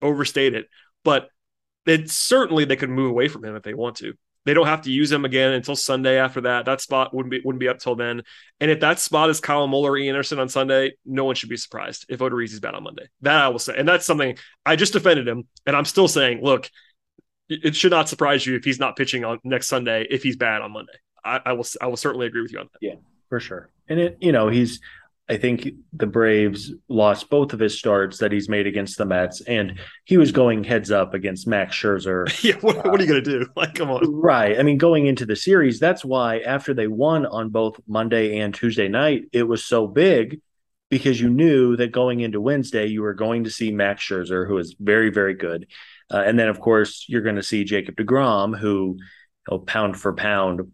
overstate it, but it certainly they could move away from him if they want to. They don't have to use him again until Sunday after that. That spot wouldn't be wouldn't be up till then. And if that spot is Kyle Muller Ian Anderson on Sunday, no one should be surprised if Odorizzi's bad on Monday. That I will say. And that's something I just defended him. And I'm still saying, look, it should not surprise you if he's not pitching on next Sunday if he's bad on Monday. I, I will I will certainly agree with you on that. Yeah, for sure. And it, you know, he's I think the Braves lost both of his starts that he's made against the Mets, and he was going heads up against Max Scherzer. yeah, what, what are you going to do? Like, come on. Right. I mean, going into the series, that's why after they won on both Monday and Tuesday night, it was so big because you knew that going into Wednesday, you were going to see Max Scherzer, who is very, very good. Uh, and then, of course, you're going to see Jacob DeGrom, who, you know, pound for pound,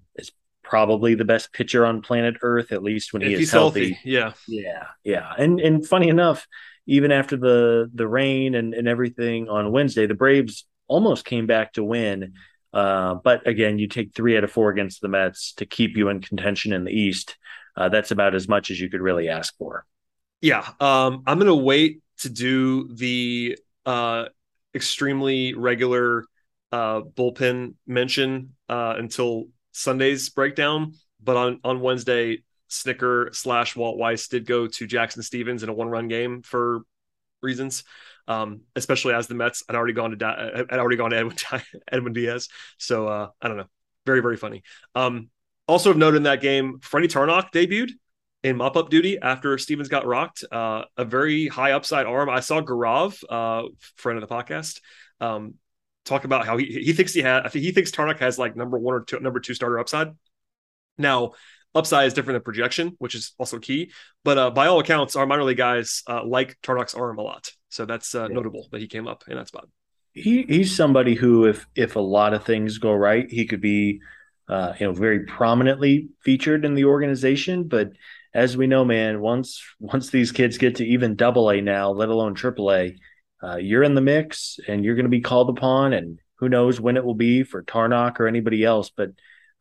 probably the best pitcher on planet Earth, at least when if he is healthy. healthy. Yeah, yeah, yeah. And and funny enough, even after the the rain and and everything on Wednesday, the Braves almost came back to win. Uh, but again, you take three out of four against the Mets to keep you in contention in the East. Uh, that's about as much as you could really ask for. Yeah, um, I'm going to wait to do the uh, extremely regular uh, bullpen mention uh, until Sunday's breakdown. But on on Wednesday, Snitker slash Walt Weiss did go to Jackson Stephens in a one run game for reasons. Um, especially as the Mets had already gone to da- had already gone to Edwin, Edwin Diaz. So uh, I don't know, very very funny. Um, also of note in that game, Freddy Tarnok debuted in mop up duty after Stephens got rocked. Uh, a very high upside arm. I saw Gaurav, uh, friend of the podcast, um, talk about how he he thinks he had. I think he thinks Tarnok has like number one or two, number two starter upside. Now, upside is different than projection, which is also key. But uh, by all accounts, our minor league guys uh, like Tarnok's arm a lot. So that's uh, yeah. notable that he came up in that spot. He he's somebody who, if if a lot of things go right, he could be, uh, you know, very prominently featured in the organization. But as we know, man, once once these kids get to even Double A now, let alone Triple A, uh, you're in the mix and you're going to be called upon. And who knows when it will be for Tarnok or anybody else, but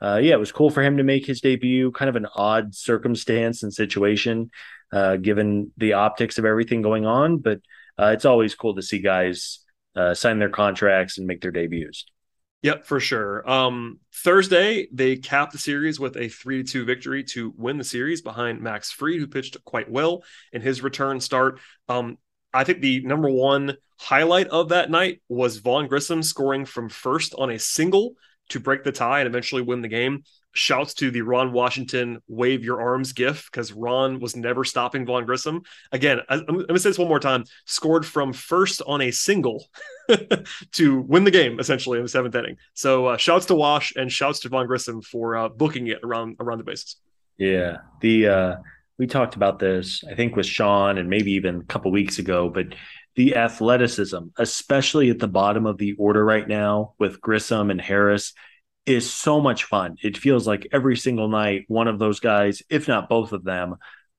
uh, yeah, it was cool for him to make his debut. Kind of an odd circumstance and situation, uh, given the optics of everything going on. But uh, it's always cool to see guys uh, sign their contracts and make their debuts. Yep, for sure. Um, Thursday, they capped the series with a 3 2 victory to win the series behind Max Fried, who pitched quite well in his return start. Um, I think the number one highlight of that night was Vaughn Grissom scoring from first on a single to break the tie and eventually win the game. Shouts to the Ron Washington wave your arms gif because Ron was never stopping Vaughn Grissom. Again, I'm, I'm going to say this one more time scored from first on a single to win the game essentially in the seventh inning. So uh, shouts to Wash and shouts to Vaughn Grissom for uh, booking it around around the bases. Yeah. The, uh, we talked about this, I think, with Sean and maybe even a couple weeks ago, but the athleticism, especially at the bottom of the order right now with Grissom and Harris, is so much fun. It feels like every single night, one of those guys, if not both of them,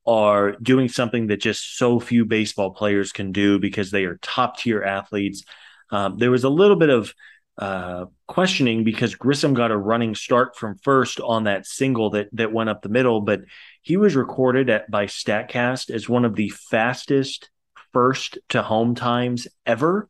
are doing something that just so few baseball players can do because they are top tier athletes. Um, there was a little bit of uh, questioning because Grissom got a running start from first on that single that that went up the middle, but he was recorded at by Statcast as one of the fastest first to home times ever.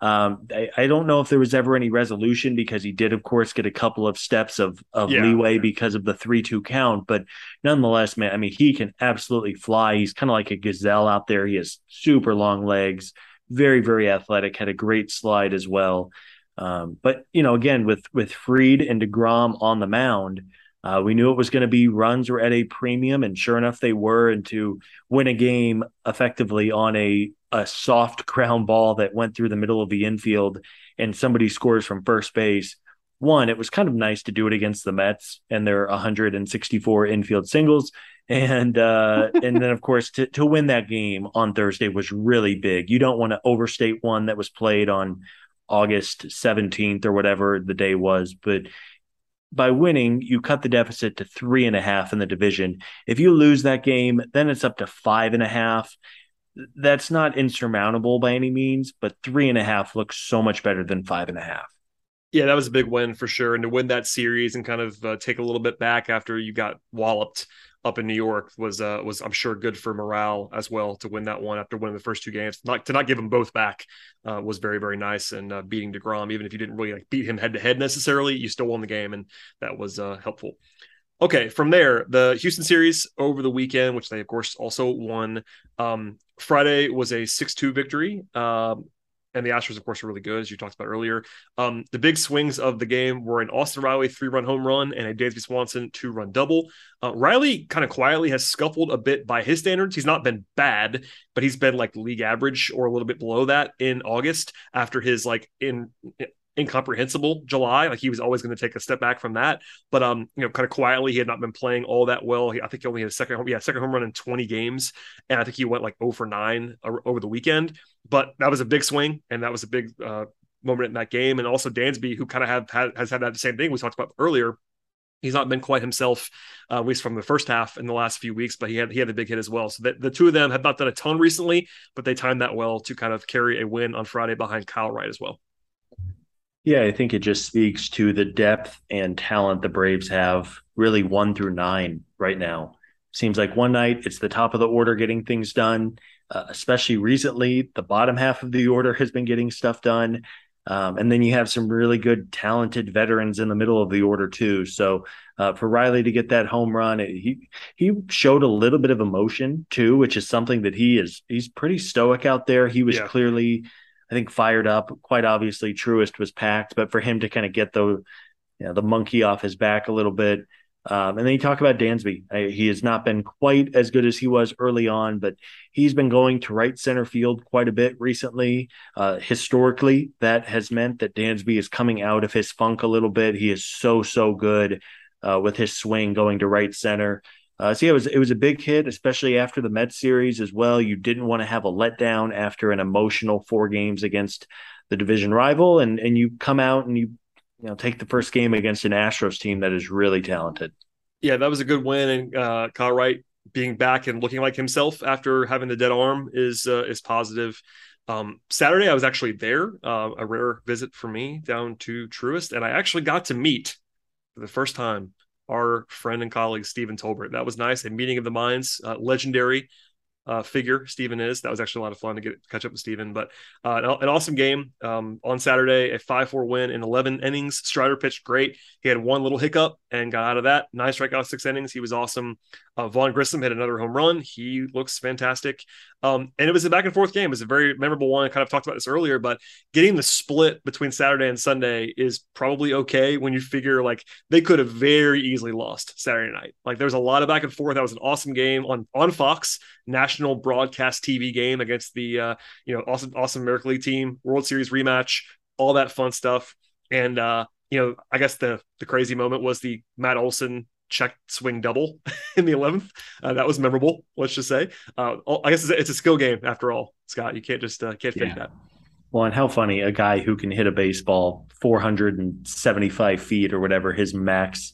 Um, I, I, don't know if there was ever any resolution because he did, of course, get a couple of steps of of yeah. leeway because of the three two count. But nonetheless, man, I mean, he can absolutely fly. He's kind of like a gazelle out there. He has super long legs, very very athletic. Had a great slide as well. Um, but you know, again, with with Fried and Degrom on the mound, uh, we knew it was going to be runs were at a premium, and sure enough, they were. And to win a game effectively on a a soft ground ball that went through the middle of the infield, and somebody scores from first base. One, it was kind of nice to do it against the Mets and their 164 infield singles, and uh, and then of course to to win that game on Thursday was really big. You don't want to overstate one that was played on August 17th or whatever the day was, but by winning, you cut the deficit to three and a half in the division. If you lose that game, then it's up to five and a half. That's not insurmountable by any means, but three and a half looks so much better than five and a half. Yeah, that was a big win for sure. And to win that series and kind of uh, take a little bit back after you got walloped up in New York was uh, was I'm sure good for morale as well to win that one after winning the first two games. Not to not give them both back uh, was very very nice, and uh, beating Degrom even if you didn't really like beat him head to head necessarily, you still won the game, and that was uh, helpful. Okay, from there, the Houston series over the weekend, which they of course also won. Um, Friday was a six two victory. Um, and the Astros, of course, are really good, as you talked about earlier. Um, the big swings of the game were an Austin Riley three run home run and a Dansby Swanson two run double. Uh, Riley kind of quietly has scuffled a bit by his standards. He's not been bad, but he's been like league average or a little bit below that in August after his like in incomprehensible July. Like he was always going to take a step back from that. But um, you know, kind of quietly, he had not been playing all that well. He, I think he only had a second home, yeah, second home run in 20 games, and I think he went like 0 for 9 over the weekend. But that was a big swing, and that was a big uh, moment in that game. And also Dansby, who kind of have had, has had that same thing we talked about earlier. He's not been quite himself, uh, at least from the first half in the last few weeks, but he had he had a big hit as well. So the, the two of them have not done a ton recently, but they timed that well to kind of carry a win on Friday behind Kyle Wright as well. Yeah, I think it just speaks to the depth and talent the Braves have really one through nine right now. Seems like one night it's the top of the order getting things done, uh, especially recently. The bottom half of the order has been getting stuff done. Um, and then you have some really good, talented veterans in the middle of the order too. So uh, for Riley to get that home run, he he showed a little bit of emotion too, which is something that he is he's pretty stoic out there. He was yeah. clearly, I think, fired up. Quite obviously, Truist was packed, but for him to kind of get the you know, the monkey off his back a little bit um, and then you talk about Dansby. I, he has not been quite as good as he was early on, but he's been going to right center field quite a bit recently. Uh, historically, that has meant that Dansby is coming out of his funk a little bit. He is so so good uh, with his swing going to right center. Uh, it was it was a big hit, especially after the Mets series as well. You didn't want to have a letdown after an emotional four games against the division rival, and and you come out and you you know take the first game against an Astros team that is really talented. Yeah, that was a good win, and uh, Kyle Wright being back and looking like himself after having the dead arm is uh, is positive. Um, Saturday, I was actually there, uh, a rare visit for me down to Truist, and I actually got to meet for the first time our friend and colleague Stephen Tolbert. That was nice, a meeting of the minds, uh, legendary uh, figure Stephen is. That was actually a lot of fun to get catch up with Stephen. But uh, an, an, awesome game um, on Saturday, a 5 4 win in 11 innings. Strider pitched great. He had one little hiccup and got out of that. Nine strikeouts, six innings. He was awesome. Uh, Vaughn Grissom hit another home run. He looks fantastic. Um, and it was a back and forth game. It was a very memorable one. I kind of talked about this earlier, but getting the split between Saturday and Sunday is probably okay when you figure like they could have very easily lost Saturday night. Like there was a lot of back and forth. That was an awesome game on on Fox, national broadcast TV game against the uh, you know awesome awesome American League team, World Series rematch, all that fun stuff. And uh, you know, I guess the the crazy moment was the Matt Olson check swing double in the 11th. Uh, that was memorable, let's just say. Uh, I guess it's a, it's a, skill game after all, Scott. You can't just uh, can't fake yeah. that. Well, and how funny a guy who can hit a baseball 475 feet or whatever his max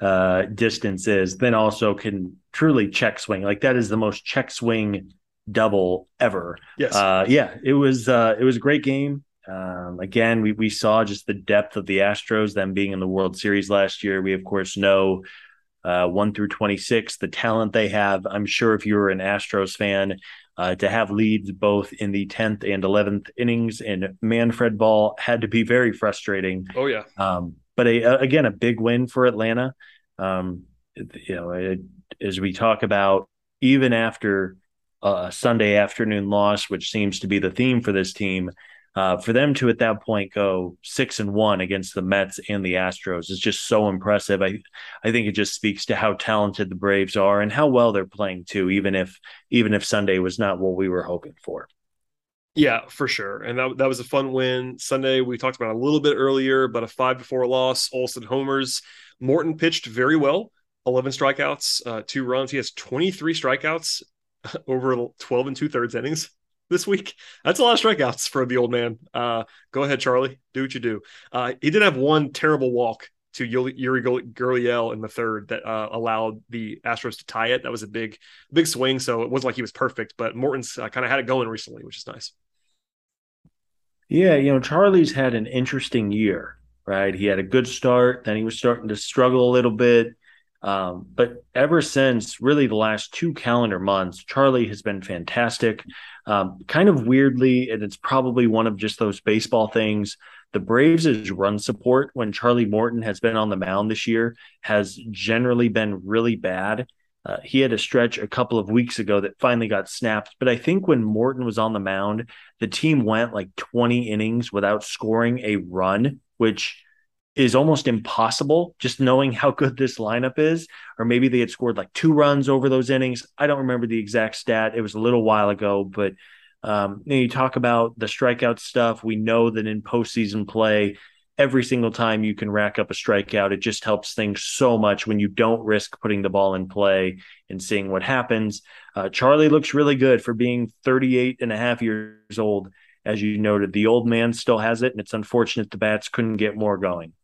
uh, distance is, then also can truly check swing. Like that is the most check swing double ever. Yes. Uh, yeah, it was uh, it was a great game. Um, again, we, we saw just the depth of the Astros, them being in the World Series last year. We, of course, know uh, 1 through 26, the talent they have. I'm sure if you're an Astros fan, uh, to have leads both in the 10th and 11th innings and Manfred ball had to be very frustrating. Oh, yeah. Um, but a, a, again, a big win for Atlanta. Um, you know, it, as we talk about, even after a Sunday afternoon loss, which seems to be the theme for this team, uh, for them to at that point go six and one against the Mets and the Astros is just so impressive. I I think it just speaks to how talented the Braves are and how well they're playing too, even if even if Sunday was not what we were hoping for. Yeah, for sure. And that, that was a fun win. Sunday, we talked about a little bit earlier, but a five to four loss. Olson homers. Morton pitched very well. 11 strikeouts, uh, two runs. He has 23 strikeouts over 12 and two thirds innings this week. That's a lot of strikeouts for the old man. Uh, go ahead, Charlie. Do what you do. Uh, he did have one terrible walk to Yuli Gurriel in the third that uh, allowed the Astros to tie it. That was a big, big swing. So it wasn't like he was perfect, but Morton's uh, kind of had it going recently, which is nice. Yeah, you know, Charlie's had an interesting year, right? He had a good start, then he was starting to struggle a little bit. Um, but ever since really the last two calendar months, Charlie has been fantastic. Um, kind of weirdly, and it's probably one of just those baseball things. The Braves' run support when Charlie Morton has been on the mound this year has generally been really bad. Uh, he had a stretch a couple of weeks ago that finally got snapped. But I think when Morton was on the mound, the team went like 20 innings without scoring a run, which is almost impossible just knowing how good this lineup is. Or maybe they had scored like two runs over those innings. I don't remember the exact stat. It was a little while ago, but um, you, know, you talk about the strikeout stuff. We know that in postseason play, every single time you can rack up a strikeout, it just helps things so much when you don't risk putting the ball in play and seeing what happens. Uh, Charlie looks really good for being 38 and a half years old. As you noted, the old man still has it, and it's unfortunate the bats couldn't get more going.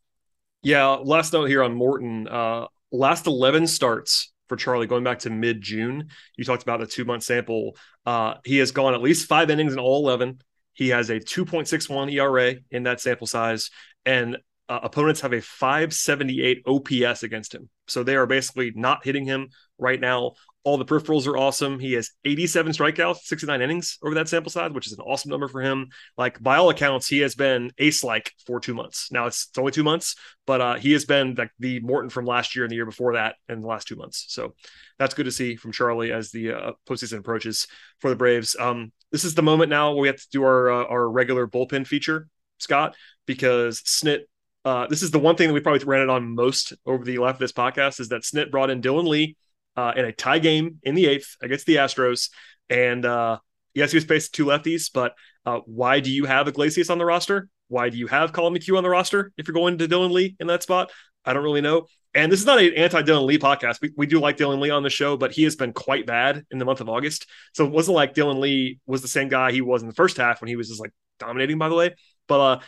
Yeah, last note here on Morton. Uh, last 11 starts for Charlie going back to mid June. You talked about the two month sample. Uh, he has gone at least five innings in all 11. He has a 2.61 ERA in that sample size, and uh, opponents have a 578 OPS against him. So they are basically not hitting him right now. All the peripherals are awesome. He has 87 strikeouts, 69 innings over that sample size, which is an awesome number for him. Like by all accounts, he has been ace like for two months. Now it's, it's only two months, but uh, he has been like the Morton from last year and the year before that in the last two months. So that's good to see from Charlie as the uh, postseason approaches for the Braves. Um, this is the moment now where we have to do our uh, our regular bullpen feature, Scott, because Snit uh, this is the one thing that we probably ran it on most over the life of this podcast is that Snit brought in Dylan Lee uh, in a tie game in the eighth against the Astros. And uh, yes, he was facing two lefties, but uh, why do you have Iglesias on the roster? Why do you have Collin McHugh on the roster if you're going to Dylan Lee in that spot? I don't really know. And this is not an anti Dylan Lee podcast. We, we do like Dylan Lee on the show, but he has been quite bad in the month of August. So it wasn't like Dylan Lee was the same guy he was in the first half when he was just like dominating, by the way. But uh,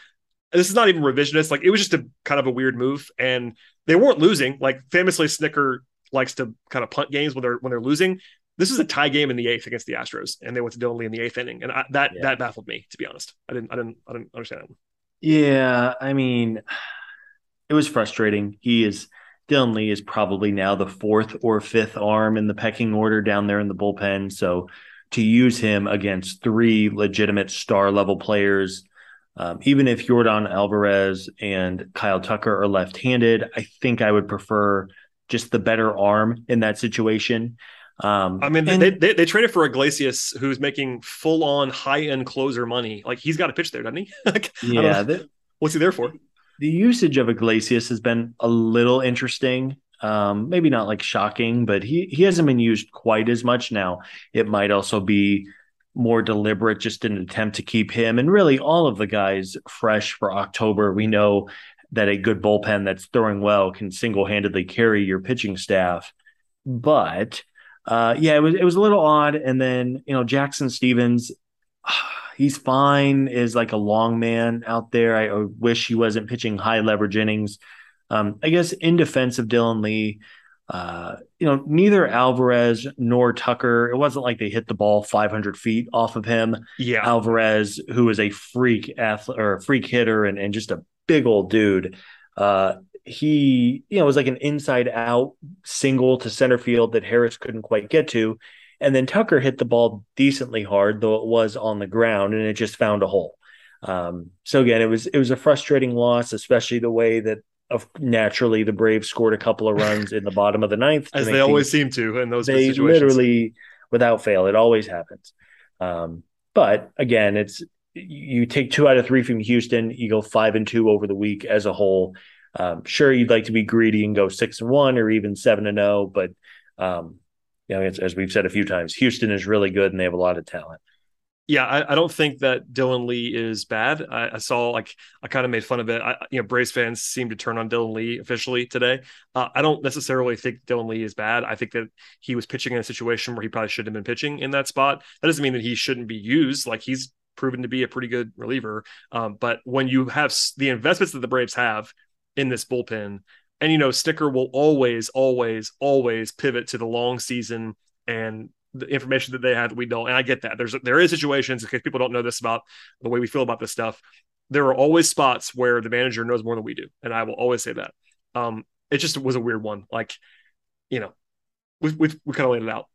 this is not even revisionist. Like it was just a kind of a weird move, and they weren't losing. Like famously, Snitker likes to kind of punt games when they're when they're losing. This is a tie game in the eighth against the Astros, and they went to Dylan Lee in the eighth inning, and I, that yeah. that baffled me to be honest. I didn't I didn't I didn't understand that. Yeah, I mean, it was frustrating. He is Dylan Lee is probably now the fourth or fifth arm in the pecking order down there in the bullpen. So to use him against three legitimate star level players um, even if Yordan Alvarez and Kyle Tucker are left handed, I think I would prefer just the better arm in that situation. Um, I mean, and, they, they, they traded for Iglesias, who's making full on high end closer money. Like he's got a pitch there, doesn't he? like, yeah. The, what's he there for? The usage of Iglesias has been a little interesting. Um, maybe not like shocking, but he he hasn't been used quite as much now. It might also be more deliberate just in an attempt to keep him and really all of the guys fresh for October. We know that a good bullpen that's throwing well can single-handedly carry your pitching staff. But uh, yeah, it was it was a little odd. And then you know Jackson Stephens, he's fine. Is like a long man out there. I, I wish he wasn't pitching high leverage innings. Um, I guess in defense of Dylan Lee, uh, you know, neither Alvarez nor Tucker, it wasn't like they hit the ball 500 feet off of him. Yeah. Alvarez, who is a freak athlete or a freak hitter and, and just a big old dude, uh, he, you know, was like an inside out single to center field that Harris couldn't quite get to. And then Tucker hit the ball decently hard, though it was on the ground and it just found a hole. Um, so again, it was it was a frustrating loss, especially the way that of naturally the Braves scored a couple of runs in the bottom of the ninth, as they always seem to in those they situations. literally without fail, it always happens. Um, but again, it's you take two out of three from Houston, you go five and two over the week as a whole. Um, sure, you'd like to be greedy and go six and one or even seven and zero, oh, but um, you know, as we've said a few times, Houston is really good and they have a lot of talent yeah, I, I, don't think that Dylan Lee is bad. I, I saw like I kind of made fun of it. I, you know, Braves fans seem to turn on Dylan Lee officially today. Uh, I don't necessarily think Dylan Lee is bad. I think that he was pitching in a situation where he probably shouldn't have been pitching in that spot. That doesn't mean that he shouldn't be used. Like he's proven to be a pretty good reliever. Um, but when you have the investments that the Braves have in this bullpen, and you know, Snitker will always, always, always pivot to the long season and the information that they have that we don't. And I get that. There's there is situations in case people don't know this about the way we feel about this stuff. There are always spots where the manager knows more than we do, and I will always say that. Um, it just was a weird one. Like, you know, we we we kind of laid it out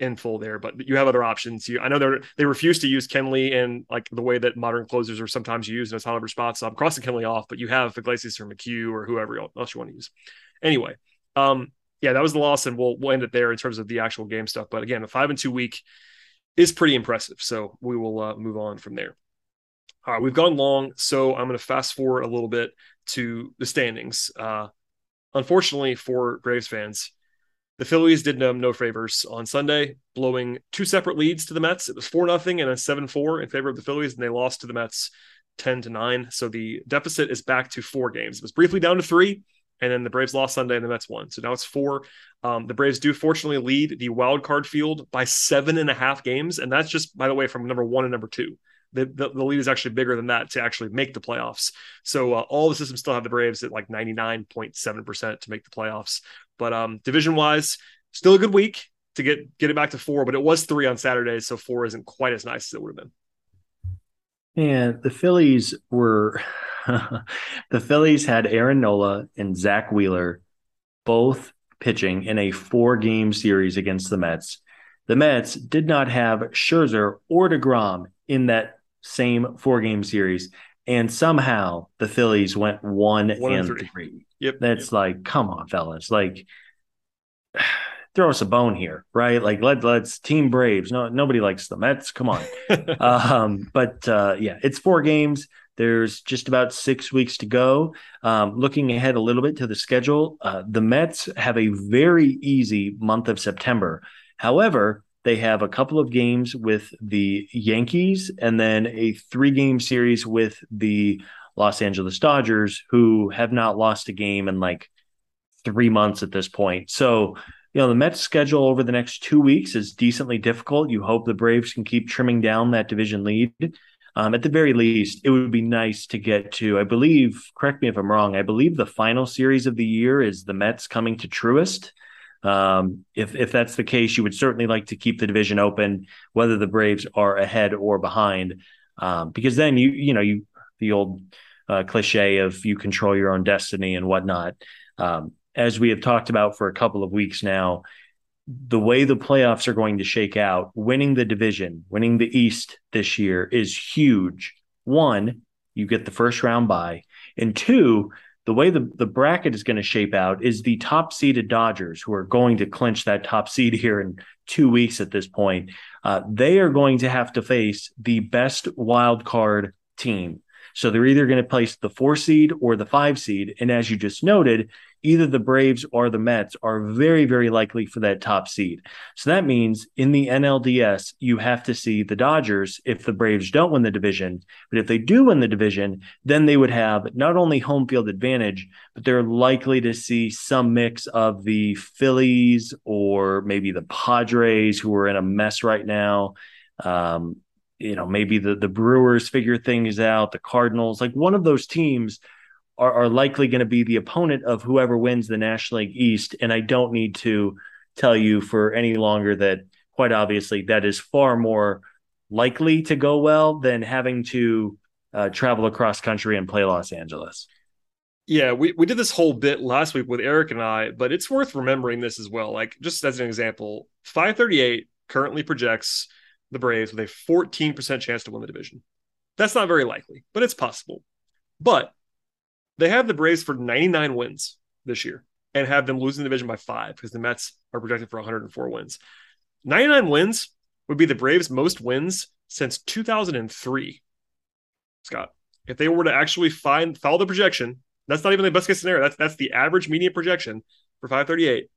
in full there, but you have other options. You, I know they they refuse to use Kenley in like the way that modern closers are sometimes used in a solid spots. So I'm crossing Kenley off, but you have Iglesias or McHugh or whoever else you want to use. Anyway, um, yeah, that was the loss, and we'll we'll end it there in terms of the actual game stuff. But again, a five and two week is pretty impressive. So we will uh, move on from there. All right, we've gone long, so I'm going to fast forward a little bit to the standings. Uh, unfortunately for Braves fans, the Phillies did them no favors on Sunday, blowing two separate leads to the Mets. It was four nothing and a seven four in favor of the Phillies, and they lost to the Mets ten to nine. So the deficit is back to four games. It was briefly down to three and then the Braves lost Sunday and the Mets won. So now it's four. Um, the Braves do fortunately lead the wild card field by seven and a half games, and that's just by the way from number one and number two. The, the, the lead is actually bigger than that to actually make the playoffs. So uh, all the systems still have the Braves at like 99.7% to make the playoffs. But um, division wise, still a good week to get get it back to four, but it was three on Saturday, so four isn't quite as nice as it would have been. And the Phillies were the Phillies had Aaron Nola and Zack Wheeler both pitching in a four game series against the Mets. The Mets did not have Scherzer or DeGrom in that same four game series. And somehow the Phillies went one, one and three. three. Yep. That's yep. like, come on, fellas. Like, throw us a bone here, right? Like let let's team Braves. No, nobody likes the Mets. Come on. um, but uh, yeah, it's four games. There's just about six weeks to go. Um, looking ahead a little bit to the schedule, uh, the Mets have a very easy month of September. However, they have a couple of games with the Yankees and then a three game series with the Los Angeles Dodgers, who have not lost a game in like three months at this point. So you know, the Mets schedule over the next two weeks is decently difficult. You hope the Braves can keep trimming down that division lead. Um, at the very least, it would be nice to get to, I believe, correct me if I'm wrong, I believe the final series of the year is the Mets coming to Truist. Um, if if that's the case, you would certainly like to keep the division open, whether the Braves are ahead or behind, um, because then you you know you the old uh, cliche of you control your own destiny and whatnot. Um, as we have talked about for a couple of weeks now, the way the playoffs are going to shake out, winning the division, winning the East this year is huge. One, you get the first round bye, And two, the way the, the bracket is going to shape out is the top seeded Dodgers, who are going to clinch that top seed here in two weeks at this point. Uh, they are going to have to face the best wild card team. So they're either going to place the four seed or the five seed. And as you just noted, either the Braves or the Mets are very, very likely for that top seed. So that means in the NLDS, you have to see the Dodgers if the Braves don't win the division. But if they do win the division, then they would have not only home field advantage, but they're likely to see some mix of the Phillies or maybe the Padres, who are in a mess right now. Um, you know, maybe the the Brewers figure things out, the Cardinals, like one of those teams are, are likely going to be the opponent of whoever wins the National League East. And I don't need to tell you for any longer that quite obviously that is far more likely to go well than having to uh, travel across country and play Los Angeles. Yeah, we, we did this whole bit last week with Eric and I, but it's worth remembering this as well. Like, just as an example, 538 currently projects the Braves with a 14% chance to win the division. That's not very likely, but it's possible. But they have the Braves for 99 wins this year and have them losing the division by five because the Mets are projected for 104 wins. 99 wins would be the Braves' most wins since 2003. Scott, if they were to actually find follow the projection, that's not even the best case scenario. That's that's the average median projection for 538.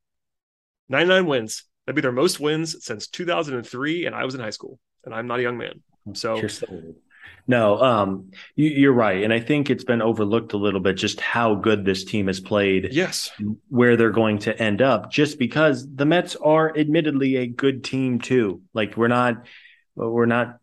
99 wins. That'd be their most wins since 2003, and I was in high school, and I'm not a young man. So no, um, you, are right, and I think it's been overlooked a little bit just how good this team has played. Yes, where they're going to end up, just because the Mets are admittedly a good team too. Like we're not, we're not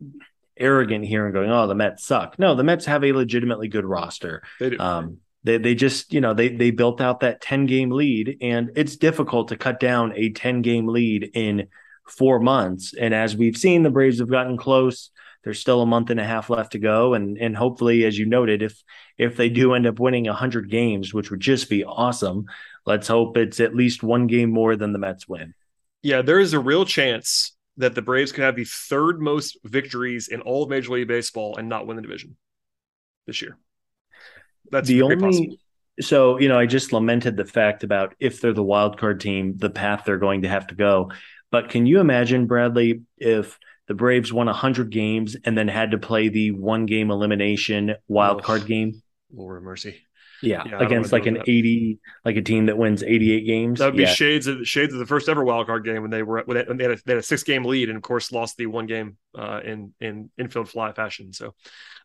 arrogant here and going, "Oh, the Mets suck." No, the Mets have a legitimately good roster. They do. Um, they they just you know they they built out that ten game lead, and it's difficult to cut down a ten game lead in four months. And as we've seen, the Braves have gotten close there's still a month and a half left to go, and and hopefully, as you noted, if if they do end up winning hundred games, which would just be awesome, let's hope it's at least one game more than the Mets win. Yeah, there is a real chance that the Braves could have the third most victories in all of Major League Baseball and not win the division this year. That's the only. Possible. So you know, I just lamented the fact about if they're the wild card team, the path they're going to have to go. But can you imagine, Bradley, if the Braves won 100 games and then had to play the one game elimination wild oh, card game. Lord mercy. Yeah, yeah against like an that. 80, like a team that wins 88 games. That would be yeah. shades of shades of the first ever wild card game when they were when they, had, a, they had a six game lead and of course lost the one game uh, in in infield fly fashion. So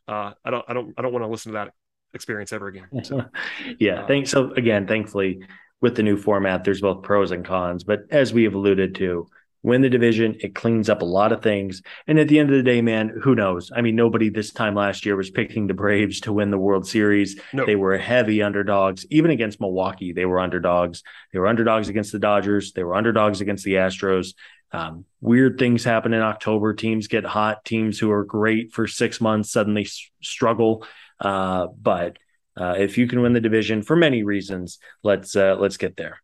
uh, I don't I don't I don't want to listen to that experience ever again. So, yeah, uh, thanks. So again, thankfully with the new format, there's both pros and cons. But as we have alluded to, win the division. It cleans up a lot of things. And at the end of the day, man, who knows? I mean, nobody this time last year was picking the Braves to win the World Series. They were heavy underdogs. Even against Milwaukee, they were underdogs. They were underdogs against the Dodgers. They were underdogs against the Astros. Um, weird things happen in October. Teams get hot. Teams who are great for six months suddenly s- struggle. Uh, but uh, if you can win the division for many reasons, let's uh, let's get there.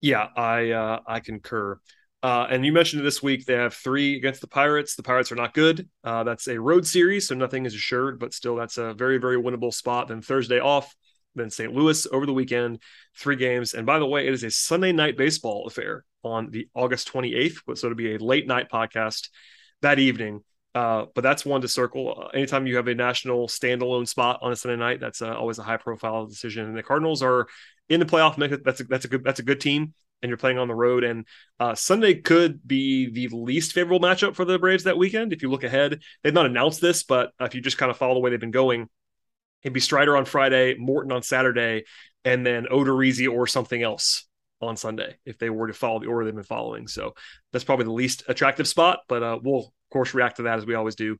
Yeah, I uh, I concur. Uh, and you mentioned this week they have three against the Pirates. The Pirates are not good. Uh, that's a road series, so nothing is assured, but still, that's a very, very winnable spot. Then Thursday off, then St. Louis over the weekend, three games. And by the way, it is a Sunday night baseball affair on the August 28th, but so it'll be a late night podcast that evening. Uh, but that's one to circle. Uh, anytime you have a national standalone spot on a Sunday night, that's uh, always a high profile decision. And the Cardinals are in the playoff mix. That's a, that's a good that's a good team and you're playing on the road. And uh, Sunday could be the least favorable matchup for the Braves that weekend. If you look ahead, they've not announced this, but if you just kind of follow the way they've been going, it'd be Strider on Friday, Morton on Saturday, and then Odorizzi or something else on Sunday if they were to follow the order they've been following. So that's probably the least attractive spot, but uh, we'll of course react to that as we always do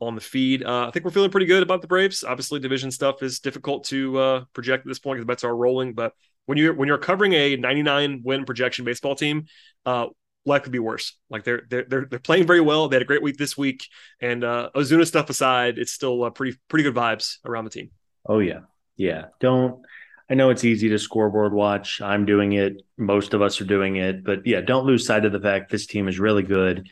on the feed. Uh, I think we're feeling pretty good about the Braves. Obviously, division stuff is difficult to uh, project at this point because the bets are rolling, but when you're when you're covering a 99 win projection baseball team, uh, life could be worse. Like they're they're they're, they're playing very well. They had a great week this week, and uh, Ozuna stuff aside, it's still uh, pretty pretty good vibes around the team. Oh yeah, yeah. Don't. I know it's easy to scoreboard watch. I'm doing it. Most of us are doing it, but yeah, don't lose sight of the fact this team is really good,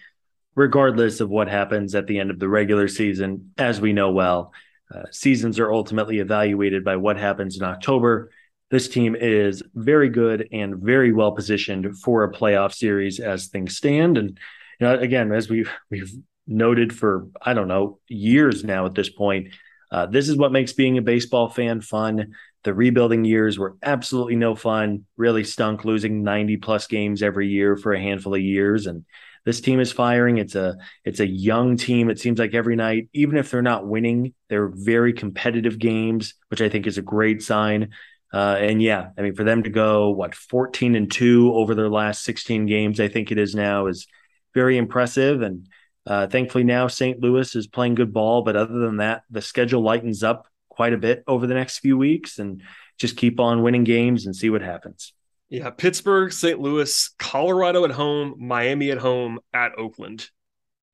regardless of what happens at the end of the regular season. As we know well, uh, seasons are ultimately evaluated by what happens in October this team is very good and very well positioned for a playoff series as things stand. And you know, again, as we've we've noted for I don't know years now at this point, uh, this is what makes being a baseball fan fun. The rebuilding years were absolutely no fun. Really stunk losing 90 plus games every year for a handful of years. And this team is firing. It's a it's a young team. It seems like every night, even if they're not winning, they're very competitive games, which I think is a great sign. Uh, and yeah, I mean, for them to go what 14 and two over their last 16 games, I think it is now is very impressive. And uh, thankfully now St. Louis is playing good ball. But other than that, the schedule lightens up quite a bit over the next few weeks, and just keep on winning games and see what happens. Yeah, Pittsburgh, St. Louis, Colorado at home, Miami at home, at Oakland.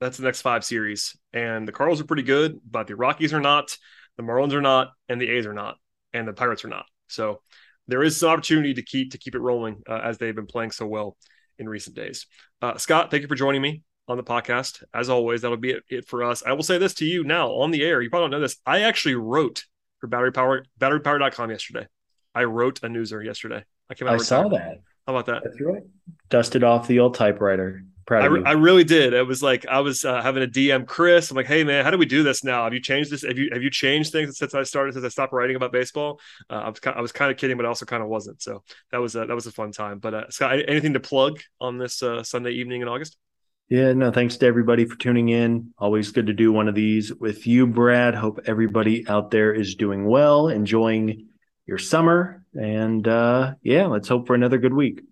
That's the next five series. And the Cardinals are pretty good, but the Rockies are not, the Marlins are not, and the A's are not, and the Pirates are not. So there is some opportunity to keep to keep it rolling uh, as they've been playing so well in recent days. Uh, Scott, thank you for joining me on the podcast. As always, that'll be it, it, for us. I will say this to you now on the air. You probably don't know this. I actually wrote for Battery Power batterypower.com yesterday. I wrote a newser yesterday. I came out. I saw that. How about that? That's right. Dusted off the old typewriter. Proud I, re- I really did. It was like I was uh, having a DM Chris. I'm like, hey man, how do we do this now? Have you changed this? Have you have you changed things since I started since I stopped writing about baseball? Uh, I was I was kind of kidding, but I also kind of wasn't. So that was a, that was a fun time. But uh, Scott, anything to plug on this uh, Sunday evening in August? Yeah, no, thanks to everybody for tuning in. Always good to do one of these with you, Brad. Hope everybody out there is doing well, enjoying your summer, and uh, yeah, let's hope for another good week.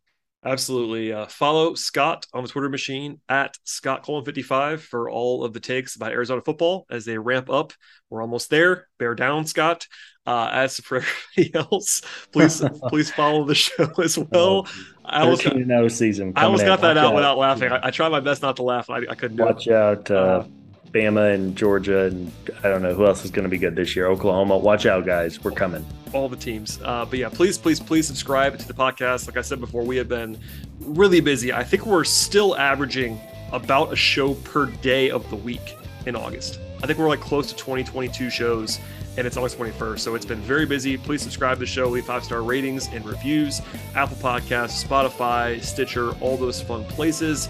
Absolutely. Uh, follow Scott on the Twitter machine at Scott Colin 55 for all of the takes about Arizona football as they ramp up. We're almost there. Bear down, Scott. Uh, as for everybody else, please please follow the show as well. I almost got, no season. I almost got that out, out, without laughing. I, I tried my best not to laugh. I, I couldn't. Watch out. Uh, uh Bama and Georgia, and I don't know who else is going to be good this year. Oklahoma, watch out, guys. We're coming. All the teams. Uh, but yeah, please, please, please subscribe to the podcast. Like I said before, we have been really busy. I think we're still averaging about a show per day of the week in August. I think we're like close to 20, shows, and it's August 21st. So it's been very busy. Please subscribe to the show, leave five star ratings and reviews, Apple Podcasts, Spotify, Stitcher, all those fun places.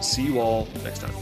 See you all next time.